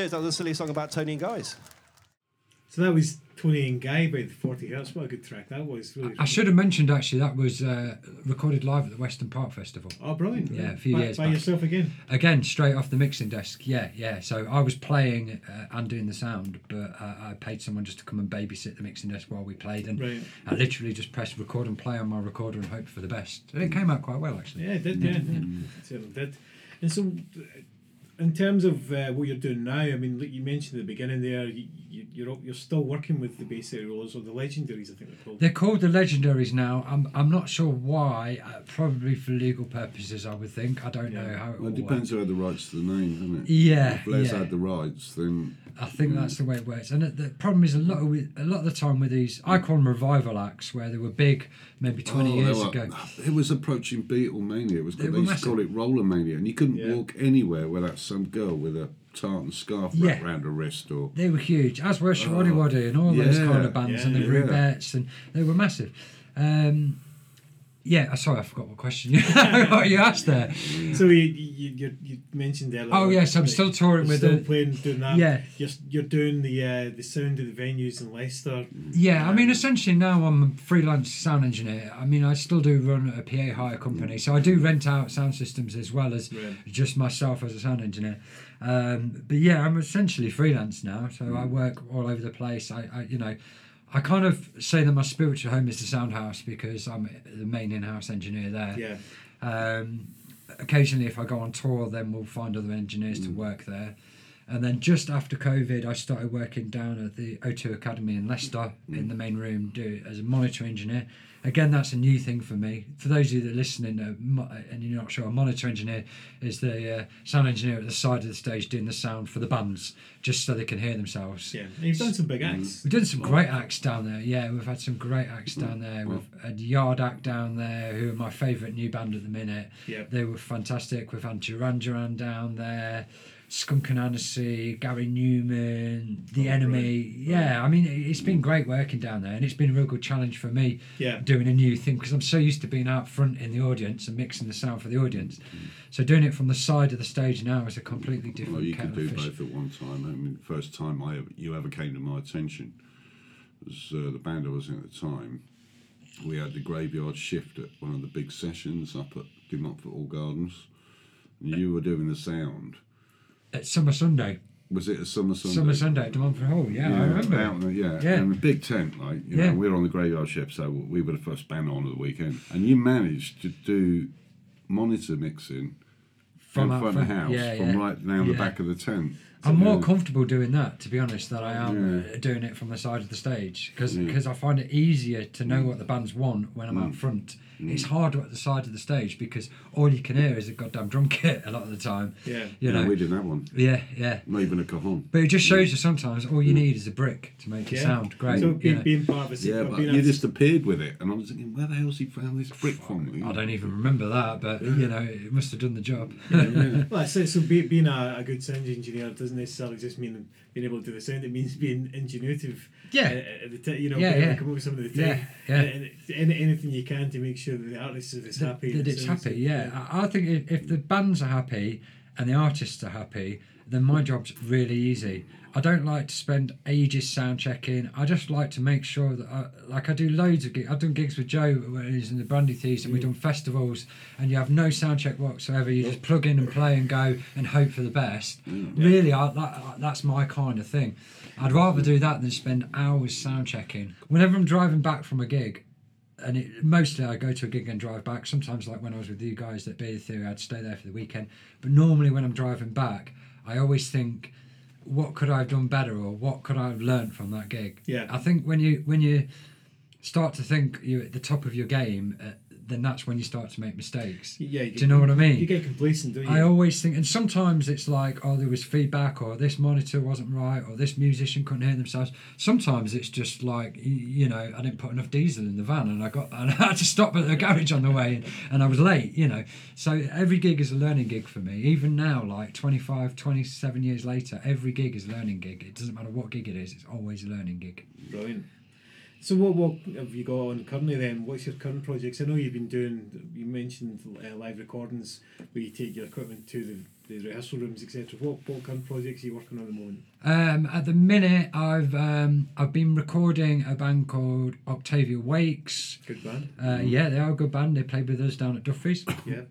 Speaker 7: Cheers. That was a silly song about Tony and Guys.
Speaker 1: So that was Tony and Guy by the 40 Hertz. What a good track that was. Really,
Speaker 3: I should have mentioned actually that was uh, recorded live at the Western Park Festival.
Speaker 1: Oh, brilliant.
Speaker 3: Yeah, a few
Speaker 1: by,
Speaker 3: years
Speaker 1: By
Speaker 3: back.
Speaker 1: yourself again.
Speaker 3: Again, straight off the mixing desk. Yeah, yeah. So I was playing uh, and doing the sound, but uh, I paid someone just to come and babysit the mixing desk while we played, and
Speaker 1: Right.
Speaker 3: I literally just pressed record and play on my recorder and hope for the best. And it came out quite well actually.
Speaker 1: Yeah, it did. Yeah, yeah. It certainly did. And so, uh, in terms of uh, what you're doing now, I mean, like you mentioned at the beginning there, you, you're you're still working with the Bay City or the Legendaries, I think they're called.
Speaker 3: They're called the Legendaries now. I'm I'm not sure why. Uh, probably for legal purposes, I would think. I don't know how it
Speaker 4: Well, it depends
Speaker 3: works.
Speaker 4: who had the rights to the name, doesn't it?
Speaker 3: Yeah,
Speaker 4: If Les
Speaker 3: yeah.
Speaker 4: had the rights, then
Speaker 3: I think that's the way it works. And the- the problem is a lot of a lot of the time with these, I call them revival acts, where they were big maybe 20
Speaker 4: Oh,
Speaker 3: years
Speaker 4: were-
Speaker 3: ago.
Speaker 4: It was approaching Beatlemania. It was
Speaker 3: They
Speaker 4: called, they used to call it Roller Mania, and you couldn't
Speaker 1: Yeah.
Speaker 4: walk anywhere without some girl with a tartan scarf
Speaker 3: Yeah.
Speaker 4: wrapped around her wrist or.
Speaker 3: They were huge, as were Showaddywaddy and all those
Speaker 4: yeah,
Speaker 3: kind of bands and the
Speaker 1: yeah,
Speaker 4: yeah.
Speaker 3: Rubettes, and they were massive. Um, yeah, uh, sorry, I forgot what question you, what you asked there.
Speaker 1: So you, you, you, you mentioned earlier.
Speaker 3: Oh, yes, I'm still touring with
Speaker 1: still
Speaker 3: the-
Speaker 1: playing, doing that.
Speaker 3: Yeah.
Speaker 1: You're, you're doing the uh, the sound of the venues in Leicester.
Speaker 3: Yeah, I mean, essentially now I'm a freelance sound engineer. I mean, I still do run a PA hire company, so I do rent out sound systems as well as
Speaker 1: Right.
Speaker 3: just myself as a sound engineer. Um, but yeah, I'm essentially freelance now, so I work all over the place. I, I, you know, I kind of say that my spiritual home is the sound house because I'm the main in-house engineer there.
Speaker 1: Yeah.
Speaker 3: Um, occasionally, if I go on tour, then we'll find other engineers to work there. And then just after COVID, I started working down at the O2 Academy in Leicester in the main room do, as a monitor engineer. Again, that's a new thing for me. For those of you that are listening uh, and you're not sure, a monitor engineer is the uh, sound engineer at the side of the stage doing the sound for the bands, just so they can hear themselves.
Speaker 1: Yeah. And you've done some big acts.
Speaker 3: We've done some great acts down there. Yeah, we've had some great acts down there. We've had Yard Act down there, who are my favourite new band at the minute.
Speaker 1: Yeah.
Speaker 3: They were fantastic. We've had Duran Duran down there, Skunk and Anansie, Gary Numan, The
Speaker 1: Oh,
Speaker 3: Enemy.
Speaker 1: right,
Speaker 3: Yeah, I mean, it- it's been great working down there, and it's been a real good challenge for me
Speaker 1: Yeah.
Speaker 3: doing a new thing because I'm so used to being out front in the audience and mixing the sound for the audience. So doing it from the side of the stage now is a completely different
Speaker 4: Well, you could do both at one time. I mean, first time I you ever came to my attention was uh, the band I was in at the time. We had the graveyard shift at one of the big sessions up at De Montfort Hall Gardens, and you were doing the sound.
Speaker 3: At Summer Sundae.
Speaker 4: Was it a summer Sundae?
Speaker 3: Summer Sundae at De Montfort Hall. Yeah, I remember.
Speaker 4: out in the- yeah,
Speaker 3: Yeah.
Speaker 4: and a big tent, like you
Speaker 3: Yeah.
Speaker 4: know, we were on the graveyard shift, so we were the first band on at the weekend, and you managed to do monitor mixing
Speaker 3: From out
Speaker 4: front of the house,
Speaker 3: Yeah,
Speaker 4: from
Speaker 3: yeah.
Speaker 4: right down the back of the tent.
Speaker 3: I'm more
Speaker 4: Yeah.
Speaker 3: comfortable doing that, to be honest, than I am
Speaker 4: Yeah.
Speaker 3: uh, doing it from the side of the stage because
Speaker 4: Yeah.
Speaker 3: I find it easier to know what the bands want when I'm
Speaker 4: Mm.
Speaker 3: out front. It's harder at the side of the stage because all you can hear is a goddamn drum kit a lot of the time.
Speaker 1: Yeah.
Speaker 3: You
Speaker 4: Yeah,
Speaker 3: know.
Speaker 4: we didn't have one,
Speaker 3: Yeah, yeah.
Speaker 4: not even a cajon.
Speaker 3: But it just shows you sometimes all you need is a brick to make it sound great.
Speaker 1: So
Speaker 3: you
Speaker 1: being,
Speaker 3: know.
Speaker 1: being part of a
Speaker 4: Yeah, but
Speaker 1: a-
Speaker 4: you just appeared with it, and I was thinking, where the hell's he found this brick from?
Speaker 3: I don't even remember that, but you know, it must have done the job.
Speaker 1: Well, so, so be, being a, a good sound engineer doesn't necessarily just mean being able to do the sound. It means being ingenuitive.
Speaker 3: Yeah.
Speaker 1: uh, at the t- you know,
Speaker 3: Yeah, yeah.
Speaker 1: come up with some of the
Speaker 3: Yeah, yeah.
Speaker 1: And, and anything you can to make sure that the artist is happy.
Speaker 3: that
Speaker 1: and
Speaker 3: it's happy. Yeah, I, I think if, if the bands are happy and the artists are happy, then my job's really easy. I don't like to spend ages sound checking. I just like to make sure that, I, like I do loads of gigs. I've done gigs with Joe when he's in the Brandy Thieves, and we've mm. done festivals, and you have no sound check whatsoever. You just plug in and play and go and hope for the best. Mm. Really, I, that, that's my kind of thing. I'd rather do that than spend hours sound checking. Whenever I'm driving back from a gig, and it, mostly I go to a gig and drive back. Sometimes, like when I was with you guys at Beer Theory, I'd stay there for the weekend. But normally, when I'm driving back, I always think, what could I have done better, or what could I have learned from that gig?
Speaker 1: Yeah.
Speaker 3: I think when you when you start to think you're at the top of your game, uh, then that's when you start to make mistakes.
Speaker 1: Yeah,
Speaker 3: Do you know what I mean?
Speaker 1: You get complacent, don't you?
Speaker 3: I always think, and sometimes it's like, oh, there was feedback, or this monitor wasn't right, or this musician couldn't hear themselves. Sometimes it's just like, you know, I didn't put enough diesel in the van, and I got, and I had to stop at the garage on the way, and, and I was late, you know. So every gig is a learning gig for me. Even now, like 25, 27 years later, every gig is a learning gig. It doesn't matter what gig it is; it's always a learning gig.
Speaker 1: Brilliant. So what what have you got on currently then? What's your current projects? I know you've been doing. You mentioned uh, live recordings where you take your equipment to the, the rehearsal rooms, etc. What what current projects are you working on at the moment?
Speaker 3: Um, at the minute, I've um, I've been recording a band called Octavia Wakes.
Speaker 1: Good band.
Speaker 3: Uh, yeah, they are a good band. They played with us down at Duffy's.
Speaker 1: Yeah.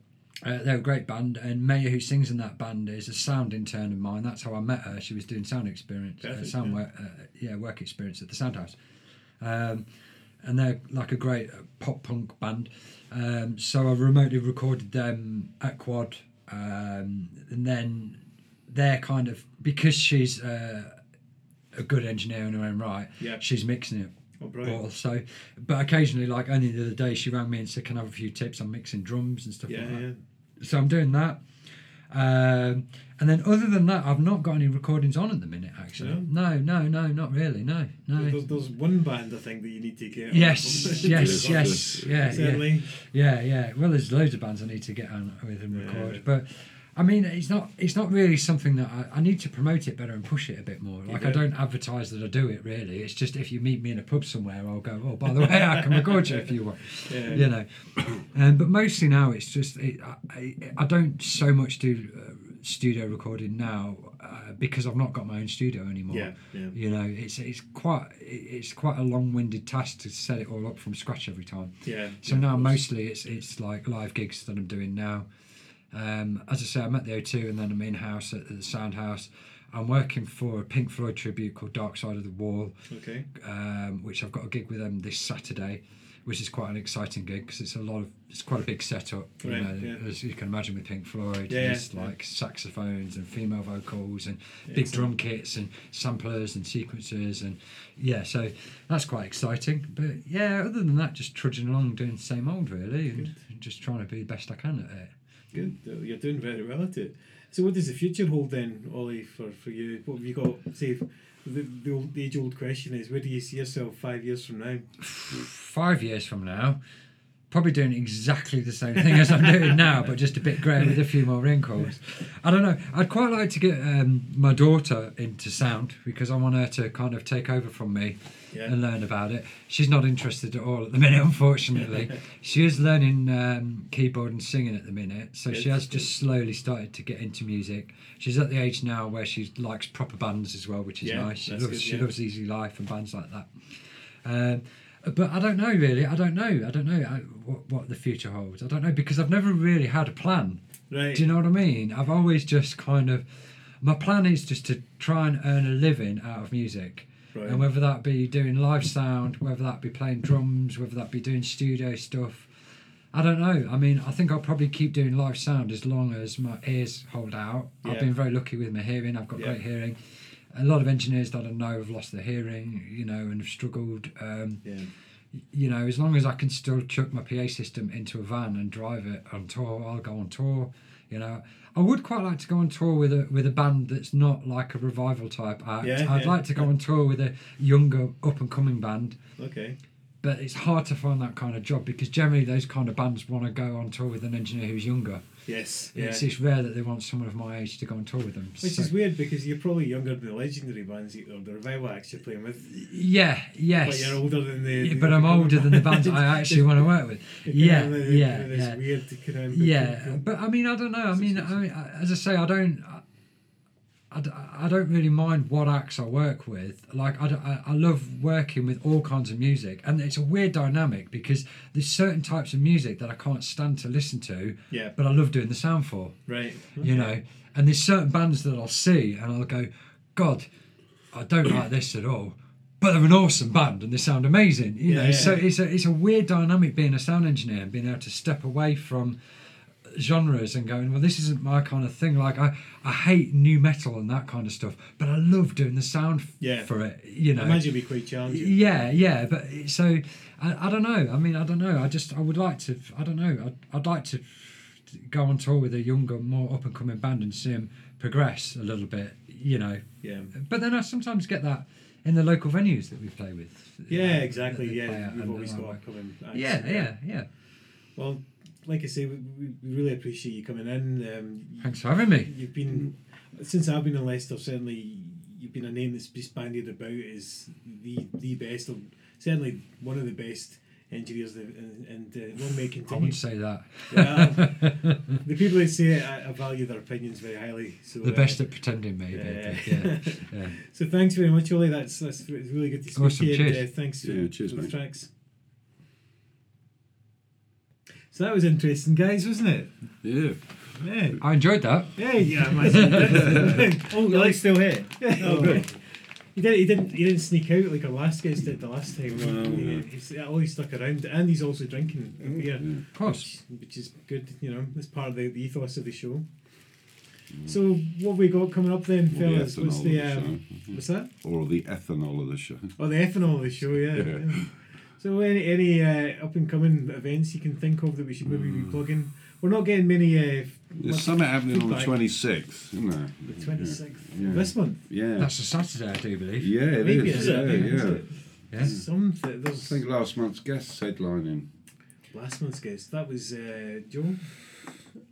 Speaker 3: Uh, they're a great band, and Maya, who sings in that band, is a sound intern of mine. That's how I met her. She was doing sound experience, uh, sound
Speaker 1: yeah.
Speaker 3: work, uh, yeah, work experience at the Sound House. Um, and they're like a great uh, pop punk band. Um, so I remotely recorded them at Quad, um, and then they're kind of because she's uh, a good engineer in her own right.
Speaker 1: Yeah.
Speaker 3: she's mixing it
Speaker 1: Oh, brilliant.
Speaker 3: all. So, but occasionally, like only the other day, she rang me and said, "Can I have a few tips on mixing drums and stuff
Speaker 1: Yeah,
Speaker 3: like that?"
Speaker 1: yeah.
Speaker 3: So I'm doing that. Um, and then other than that, I've not got any recordings on at the minute. Actually, no, no, no, not really. No, no.
Speaker 1: There's, there's one band I think that you need to get.
Speaker 3: Yes, yes,
Speaker 4: Yes,
Speaker 3: yes, yeah, yeah,
Speaker 1: Certainly.
Speaker 3: yeah, yeah. Well, there's loads of bands I need to get on with and
Speaker 1: Yeah.
Speaker 3: record, but I mean, it's not it's not really something that I, I need to promote it better and push it a bit more. Like I
Speaker 1: do.
Speaker 3: don't advertise that I do it really. It's just if you meet me in a pub somewhere, I'll go. Oh, by the way, I can record you if you want.
Speaker 1: Yeah.
Speaker 3: You know, um, but mostly now it's just it, I, I, I don't so much do uh, studio recording now uh, because I've not got my own studio anymore.
Speaker 1: Yeah, yeah.
Speaker 3: You know, it's it's quite it's quite a long-winded task to set it all up from scratch every time.
Speaker 1: Yeah.
Speaker 3: So
Speaker 1: yeah,
Speaker 3: now mostly it's it's like live gigs that I'm doing now. Um, as I say, I'm at the O2 and then I'm in house at the Sound House. I'm working for a Pink Floyd tribute called Dark Side of the Wall,
Speaker 1: Okay.
Speaker 3: um, which I've got a gig with them this Saturday, which is quite an exciting gig because it's a lot of it's quite a big setup. You
Speaker 1: Right,
Speaker 3: know,
Speaker 1: yeah.
Speaker 3: as you can imagine with Pink Floyd,
Speaker 1: Yeah,
Speaker 3: there's
Speaker 1: yeah.
Speaker 3: like saxophones and female vocals and big drum kits and samplers and sequencers and yeah, so that's quite exciting. But yeah, other than that, just trudging along doing the same old really and just trying to be the best I can at it.
Speaker 1: Good. Uh, You're doing very well at it. So, what does the future hold then, Ollie, for, for you? What have you got? Say, the, the, old, the age old question is where do you see yourself five years from now?
Speaker 3: Five years from now, probably doing exactly the same thing as I'm doing now, but just a bit grey with a few more wrinkles. I don't know. I'd quite like to get um, my daughter into sound because I want her to kind of take over from me
Speaker 1: Yeah.
Speaker 3: and learn about it. She's not interested at all at the minute, unfortunately. she is learning um, keyboard and singing at the minute, so she has just slowly started to get into music. She's at the age now where she likes proper bands as well, which is
Speaker 1: Yeah,
Speaker 3: nice. She loves
Speaker 1: good,
Speaker 3: she
Speaker 1: yeah.
Speaker 3: loves Easy Life and bands like that. Um, but I don't know really. I don't know. I don't know I, what what the future holds. I don't know because I've never really had a plan.
Speaker 1: Right.
Speaker 3: Do you know what I mean? I've always just kind of my plan is just to try and earn a living out of music.
Speaker 1: Right.
Speaker 3: And whether that be doing live sound, whether that be playing drums, whether that be doing studio stuff, I don't know. I mean, I think I'll probably keep doing live sound as long as my ears hold out.
Speaker 1: Yeah.
Speaker 3: I've been very lucky with my hearing. I've got
Speaker 1: Yeah.
Speaker 3: great hearing. A lot of engineers that I know have lost their hearing, you know, and have struggled. Um,
Speaker 1: Yeah.
Speaker 3: you know, as long as I can still chuck my PA system into a van and drive it on tour, I'll go on tour. You know, I would quite like to go on tour with a with a band that's not like a revival type act.
Speaker 1: Yeah,
Speaker 3: I'd
Speaker 1: yeah,
Speaker 3: like to go on tour with a younger up and coming band,
Speaker 1: Okay.
Speaker 3: but it's hard to find that kind of job because generally those kind of bands want to go on tour with an engineer who's younger.
Speaker 1: Yes. Yeah.
Speaker 3: It's, it's rare that they want someone of my age to go on tour with them.
Speaker 1: Which
Speaker 3: So-
Speaker 1: is weird because you're probably younger than the legendary bands you- or the revival acts you're playing with.
Speaker 3: yeah, yes.
Speaker 1: But you're older than the.
Speaker 3: Yeah,
Speaker 1: the-
Speaker 3: but I'm older than the bands I actually want to work with.
Speaker 1: It
Speaker 3: Yeah, yeah,
Speaker 1: kind of is
Speaker 3: yeah.
Speaker 1: weird to kind of.
Speaker 3: yeah but i mean i don't know i mean I, mean, as i say i don't I, I d- I don't really mind what acts I work with. Like I, d- I- love working with all kinds of music, and it's a weird dynamic because there's certain types of music that I can't stand to listen to,
Speaker 1: Yeah.
Speaker 3: but I love doing the sound for.
Speaker 1: Right.
Speaker 3: You know, and there's certain bands that I'll see and I'll go, God, I don't like this at all, but they're an awesome band and they sound amazing. You know,
Speaker 1: Yeah,
Speaker 3: so
Speaker 1: yeah.
Speaker 3: it's a it's a weird dynamic being a sound engineer and being able to step away from genres and going well this isn't my kind of thing like i i hate nu metal and that kind of stuff but i love doing the sound f-
Speaker 1: Yeah.
Speaker 3: for it you know
Speaker 1: I imagine it'd be quite challenging.
Speaker 3: yeah yeah but so I, I don't know i mean i don't know i just i would like to i don't know i'd, I'd like to go on tour with a younger more up and coming band and see them progress a little bit you know
Speaker 1: Yeah.
Speaker 3: but then i sometimes get that in the local venues that we play with
Speaker 1: Yeah,
Speaker 3: uh,
Speaker 1: exactly.
Speaker 3: that they play
Speaker 1: Yeah, we've always got upcoming.
Speaker 3: yeah yeah yeah
Speaker 1: Well, like I say, we, we we really appreciate you coming in. Um,
Speaker 3: thanks for having me
Speaker 1: You've been since I've been in Leicester. Certainly, you've been a name that's just bandied about as the the best of certainly one of the best engineers, that- and, and uh, long may
Speaker 3: I wouldn't say that.
Speaker 1: Yeah, the people that say it, I, I value their opinions very highly. So
Speaker 3: The
Speaker 1: uh,
Speaker 3: best at pretending, maybe.
Speaker 1: yeah.
Speaker 3: but yeah, yeah.
Speaker 1: So thanks very much, Ollie. That's that's really good to speak
Speaker 3: Awesome,
Speaker 1: to you. And,
Speaker 3: cheers.
Speaker 1: uh, thanks for,
Speaker 4: Yeah, cheers,
Speaker 1: for the
Speaker 4: mate.
Speaker 1: tracks. So that was interesting, guys, wasn't it?
Speaker 4: Yeah.
Speaker 1: Yeah.
Speaker 3: I enjoyed that.
Speaker 1: Yeah, yeah, I imagine you did.
Speaker 2: Oh, Ollie's still here.
Speaker 1: Yeah.
Speaker 2: Oh, good.
Speaker 1: He didn't. He didn't. He didn't sneak out like our last guest did the last time.
Speaker 2: Well,
Speaker 1: he,
Speaker 2: no.
Speaker 1: he's Ollie stuck around, and he's also drinking beer,
Speaker 3: Of course.
Speaker 1: which, which is good. You know, it's part of the, the ethos of the show. So what we got coming up then,
Speaker 4: Or the
Speaker 1: fellas? What's the
Speaker 4: of the
Speaker 1: um, what's that?
Speaker 4: Or the ethanol of the show.
Speaker 1: Oh, the ethanol of the show, yeah.
Speaker 4: Yeah.
Speaker 1: yeah. So any any uh, up and coming events you can think of that we should maybe be plugging? We're not getting many. Uh,
Speaker 4: There's
Speaker 1: much
Speaker 4: something happening on the 26th, isn't there?
Speaker 1: The twenty sixth
Speaker 4: Yeah.
Speaker 1: this month.
Speaker 4: Yeah.
Speaker 3: That's a Saturday, I do believe.
Speaker 4: yeah, it
Speaker 1: Maybe
Speaker 4: is.
Speaker 1: it's
Speaker 4: Yeah,
Speaker 1: that big, is
Speaker 4: yeah.
Speaker 1: it?
Speaker 3: Yeah.
Speaker 1: Something.
Speaker 4: I think last month's guest headlining.
Speaker 1: last month's guest. That was uh, Joe.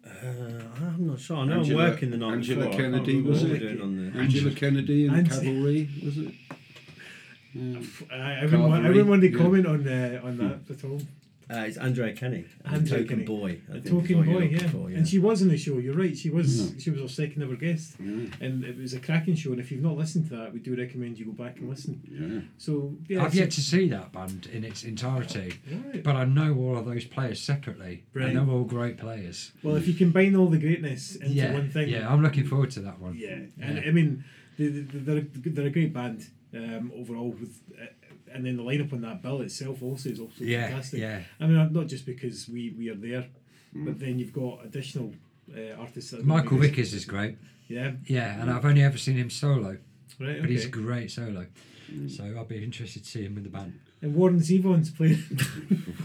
Speaker 2: Uh, I'm not sure. I know
Speaker 4: Angela-
Speaker 2: I'm working the night
Speaker 4: Angela
Speaker 2: before.
Speaker 4: Kennedy, was it?
Speaker 2: on the.
Speaker 4: Angela Kennedy and
Speaker 1: Angela-
Speaker 4: Cavalry, was it? Yeah.
Speaker 1: I, I wouldn't, want, I
Speaker 4: Carvery,
Speaker 1: wouldn't want to
Speaker 4: yeah.
Speaker 1: comment on uh, on that at all.
Speaker 2: Uh, it's Andrea Kenny. the
Speaker 1: Andrea
Speaker 2: token
Speaker 1: Kenny.
Speaker 2: boy. I
Speaker 1: A
Speaker 2: think
Speaker 1: token
Speaker 2: is what you're
Speaker 1: boy, yeah.
Speaker 2: for,
Speaker 1: and she was on the show. You're right. She was.
Speaker 4: Yeah.
Speaker 1: She was our second ever guest,
Speaker 4: Yeah,
Speaker 1: and it was a cracking show. And if you've not listened to that, we do recommend you go back and listen.
Speaker 4: yeah.
Speaker 1: So yeah,
Speaker 3: I've
Speaker 1: it's a-
Speaker 3: yet to see that band in its entirety,
Speaker 1: Right.
Speaker 3: but I know all of those players separately,
Speaker 1: Right.
Speaker 3: and they're all great players.
Speaker 1: Well, if you combine all the greatness into
Speaker 3: yeah,
Speaker 1: one thing,
Speaker 3: yeah, I'm looking forward to that one.
Speaker 1: yeah. And I mean, they, they, they're a, they're a great band um, overall. With uh, and then the lineup on that bill itself also is also
Speaker 3: yeah,
Speaker 1: fantastic.
Speaker 3: yeah.
Speaker 1: I mean, not just because we, we are there,
Speaker 4: Mm.
Speaker 1: but then you've got additional uh, artists. That
Speaker 3: Michael
Speaker 1: gonna
Speaker 3: Vickers is great.
Speaker 1: Yeah.
Speaker 3: Yeah, and I've only ever seen him solo,
Speaker 1: Right.
Speaker 3: but he's
Speaker 1: Okay.
Speaker 3: great solo. So I'll be interested to see him with the band.
Speaker 1: And Warren Zevon's playing.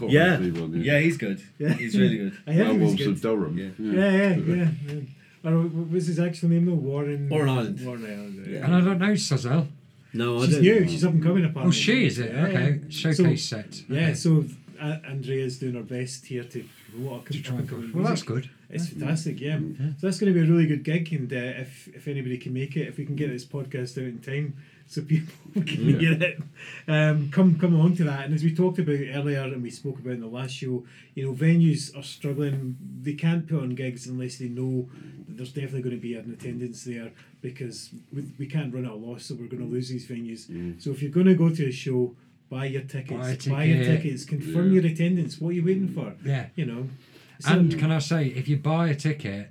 Speaker 2: Yeah.
Speaker 4: One,
Speaker 2: Yeah, he's good.
Speaker 1: Yeah.
Speaker 2: He's really good.
Speaker 1: I heard he was good.
Speaker 4: of Durham.
Speaker 2: Yeah.
Speaker 1: Yeah, yeah, yeah. yeah. Or what was his actual name though? Warren.
Speaker 2: Warren Island.
Speaker 1: Warren Island. Yeah.
Speaker 3: And I don't know Suzel.
Speaker 2: No, I
Speaker 1: She's
Speaker 2: don't.
Speaker 1: new. She's up and coming apparently.
Speaker 3: Oh, she is it?
Speaker 1: Yeah,
Speaker 3: okay, showcase
Speaker 1: So,
Speaker 3: set.
Speaker 1: yeah, so uh, Andrea's doing her best here to promote
Speaker 3: to
Speaker 1: up
Speaker 3: try
Speaker 1: and
Speaker 3: and
Speaker 1: coming
Speaker 3: well, that's good.
Speaker 1: It's fantastic, yeah.
Speaker 3: Yeah.
Speaker 1: So that's going to be a really good gig, and uh, if if anybody can make it, if we can get this podcast out in time, so people can
Speaker 4: Yeah.
Speaker 1: hear it, um, come come along to that. And as we talked about earlier, and we spoke about in the last show, you know, venues are struggling. They can't put on gigs unless they know that there's definitely going to be an attendance there because we, we can't run at a loss, so we're going to lose these venues.
Speaker 4: Mm.
Speaker 1: So if you're going to go to a show. Buy your tickets.
Speaker 3: Buy a
Speaker 1: your tickets. Confirm
Speaker 4: Yeah.
Speaker 1: your attendance. What are you waiting for?
Speaker 3: Yeah.
Speaker 1: You know.
Speaker 3: And can I say, if you buy a ticket,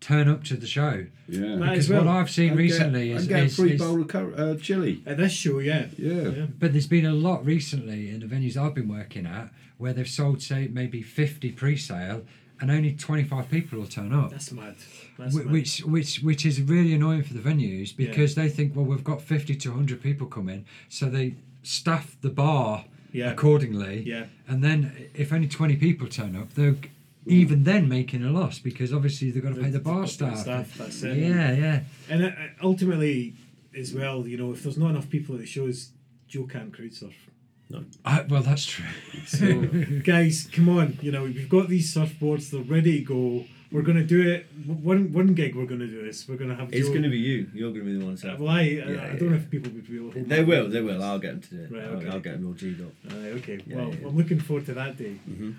Speaker 3: turn up to the show.
Speaker 4: Yeah.
Speaker 1: Might
Speaker 3: Because
Speaker 1: as well.
Speaker 3: what I've seen
Speaker 4: I'd
Speaker 3: recently
Speaker 4: get,
Speaker 3: is,
Speaker 4: I'd get a
Speaker 3: is-
Speaker 4: free
Speaker 3: is-
Speaker 4: bowl of cur- uh, chili.
Speaker 1: At this show, yeah.
Speaker 4: Yeah.
Speaker 1: Yeah.
Speaker 3: But there's been a lot recently in the venues I've been working at where they've sold, say, maybe 50 pre-sale, and only 25 people will turn up.
Speaker 1: That's mad. That's
Speaker 3: Wh-
Speaker 1: mad.
Speaker 3: which which which is really annoying for the venues because they think well we've got 50 to 100 people coming so they staff the bar
Speaker 1: yeah.
Speaker 3: accordingly
Speaker 1: Yeah.
Speaker 3: and then if only 20 people turn up they're g- even then making a loss because obviously they've got to pay the bar staff
Speaker 1: that's it.
Speaker 3: yeah yeah
Speaker 1: And uh, ultimately, as well, you know, if there's not enough people at the shows, Joe can't crowd surf.
Speaker 3: I, well that's true
Speaker 1: So, guys, come on. You know, we've got these surfboards. They're ready to go. We're going to do it. One one gig, we're going to do this. We're going to have.
Speaker 2: It's
Speaker 1: Joe-
Speaker 2: going to be you. You're going to be the one.
Speaker 1: Uh, Well, I, I,
Speaker 2: Yeah,
Speaker 1: I don't know if people would be able to.
Speaker 2: They will. They will. I'll get them to do it.
Speaker 1: Right,
Speaker 2: I'll. I'll get them all G'd up.
Speaker 1: Aye, okay.
Speaker 2: Yeah,
Speaker 1: well,
Speaker 2: yeah.
Speaker 1: I'm looking forward to that day.
Speaker 2: Mhm.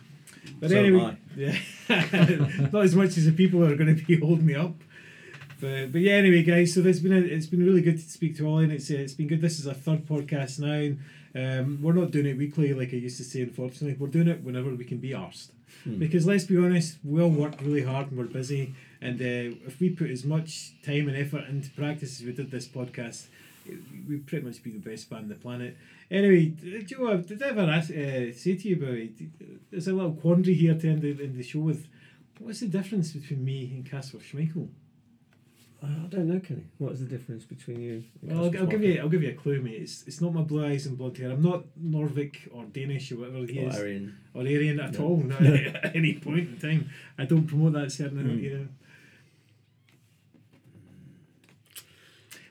Speaker 1: But
Speaker 2: So
Speaker 1: anyway, yeah, not as much as the people that are going to be holding me up. But, but yeah, anyway, guys. So there's been a, it's been really good to speak to Ollie, and it's uh, it's been good. This is our third podcast now. And, um, we're not doing it weekly like I used to say. Unfortunately, we're doing it whenever we can be arsed.
Speaker 2: Hmm.
Speaker 1: Because let's be honest, we all work really hard and we're busy. And uh, if we put as much time and effort into practice as we did this podcast, we'd pretty much be the best band on the planet. Anyway, uh, Joe, did I ever ask, uh, say to you about it? There's a little quandary here to end the, end the show with. What's the difference between me and Kasper Schmeichel?
Speaker 2: Uh, I don't know, Kenny. What's the difference between you? and
Speaker 1: Well, I'll, I'll give you. I'll give you a clue, mate. It's, it's not my blue eyes and blonde hair. I'm not Norvik or Danish or whatever he
Speaker 2: Or
Speaker 1: is.
Speaker 2: Arian.
Speaker 1: or Aryan at
Speaker 2: No.
Speaker 1: all not at any point in time. I don't promote that certain
Speaker 2: Mm.
Speaker 1: you know.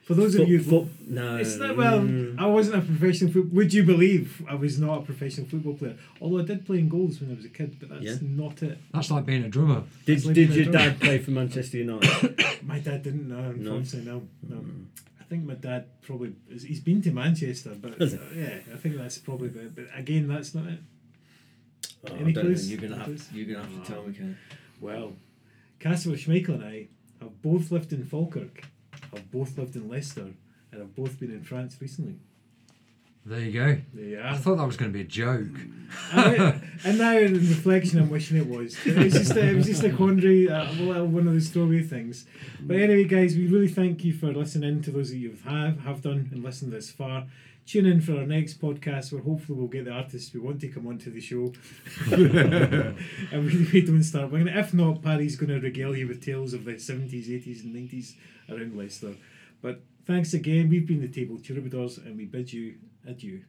Speaker 1: For those of
Speaker 2: Foot-
Speaker 1: you,
Speaker 2: foot- no.
Speaker 1: it's not well.
Speaker 2: mm.
Speaker 1: I wasn't a professional. Foot, would you believe I was not a professional football player? Although I did play in goals when I was a kid, but that's
Speaker 2: Yeah.
Speaker 1: not it.
Speaker 3: that's like being a drummer
Speaker 2: Did,
Speaker 1: It's like
Speaker 2: did
Speaker 1: in
Speaker 2: your
Speaker 1: a
Speaker 2: dad play for Manchester United?
Speaker 1: My dad didn't know.
Speaker 2: No.
Speaker 1: Unfortunately, no, no.
Speaker 2: Mm.
Speaker 1: I think my dad probably he's been to Manchester, but
Speaker 2: Has
Speaker 1: uh,
Speaker 2: he?
Speaker 1: yeah, I think that's probably. But, but again, that's not it.
Speaker 2: Oh,
Speaker 1: Any
Speaker 2: I don't know.
Speaker 1: clues?
Speaker 2: You're gonna
Speaker 1: Any
Speaker 2: have
Speaker 1: clues?
Speaker 2: you're gonna have to tell me, Ken.
Speaker 1: Well, Kasper Schmeichel and I have both lived in Falkirk, have both lived in Leicester, and I've both been in France recently.
Speaker 3: There you go.
Speaker 1: You
Speaker 3: I thought that was going to be a joke.
Speaker 1: and, and now in reflection, I'm wishing it was. It was just a, it was just a quandary, uh, one of those throwaway things. But anyway, guys, we really thank you for listening. To those of you have have done and listened this far, tune in for our next podcast, where hopefully we'll get the artists we want to come onto the show, and we, we don't start. But if not, Paddy's going to regale you with tales of the 70s, 80s, and 90s around Leicester. But thanks again. We've been the Table Troubadours, and we bid you adieu.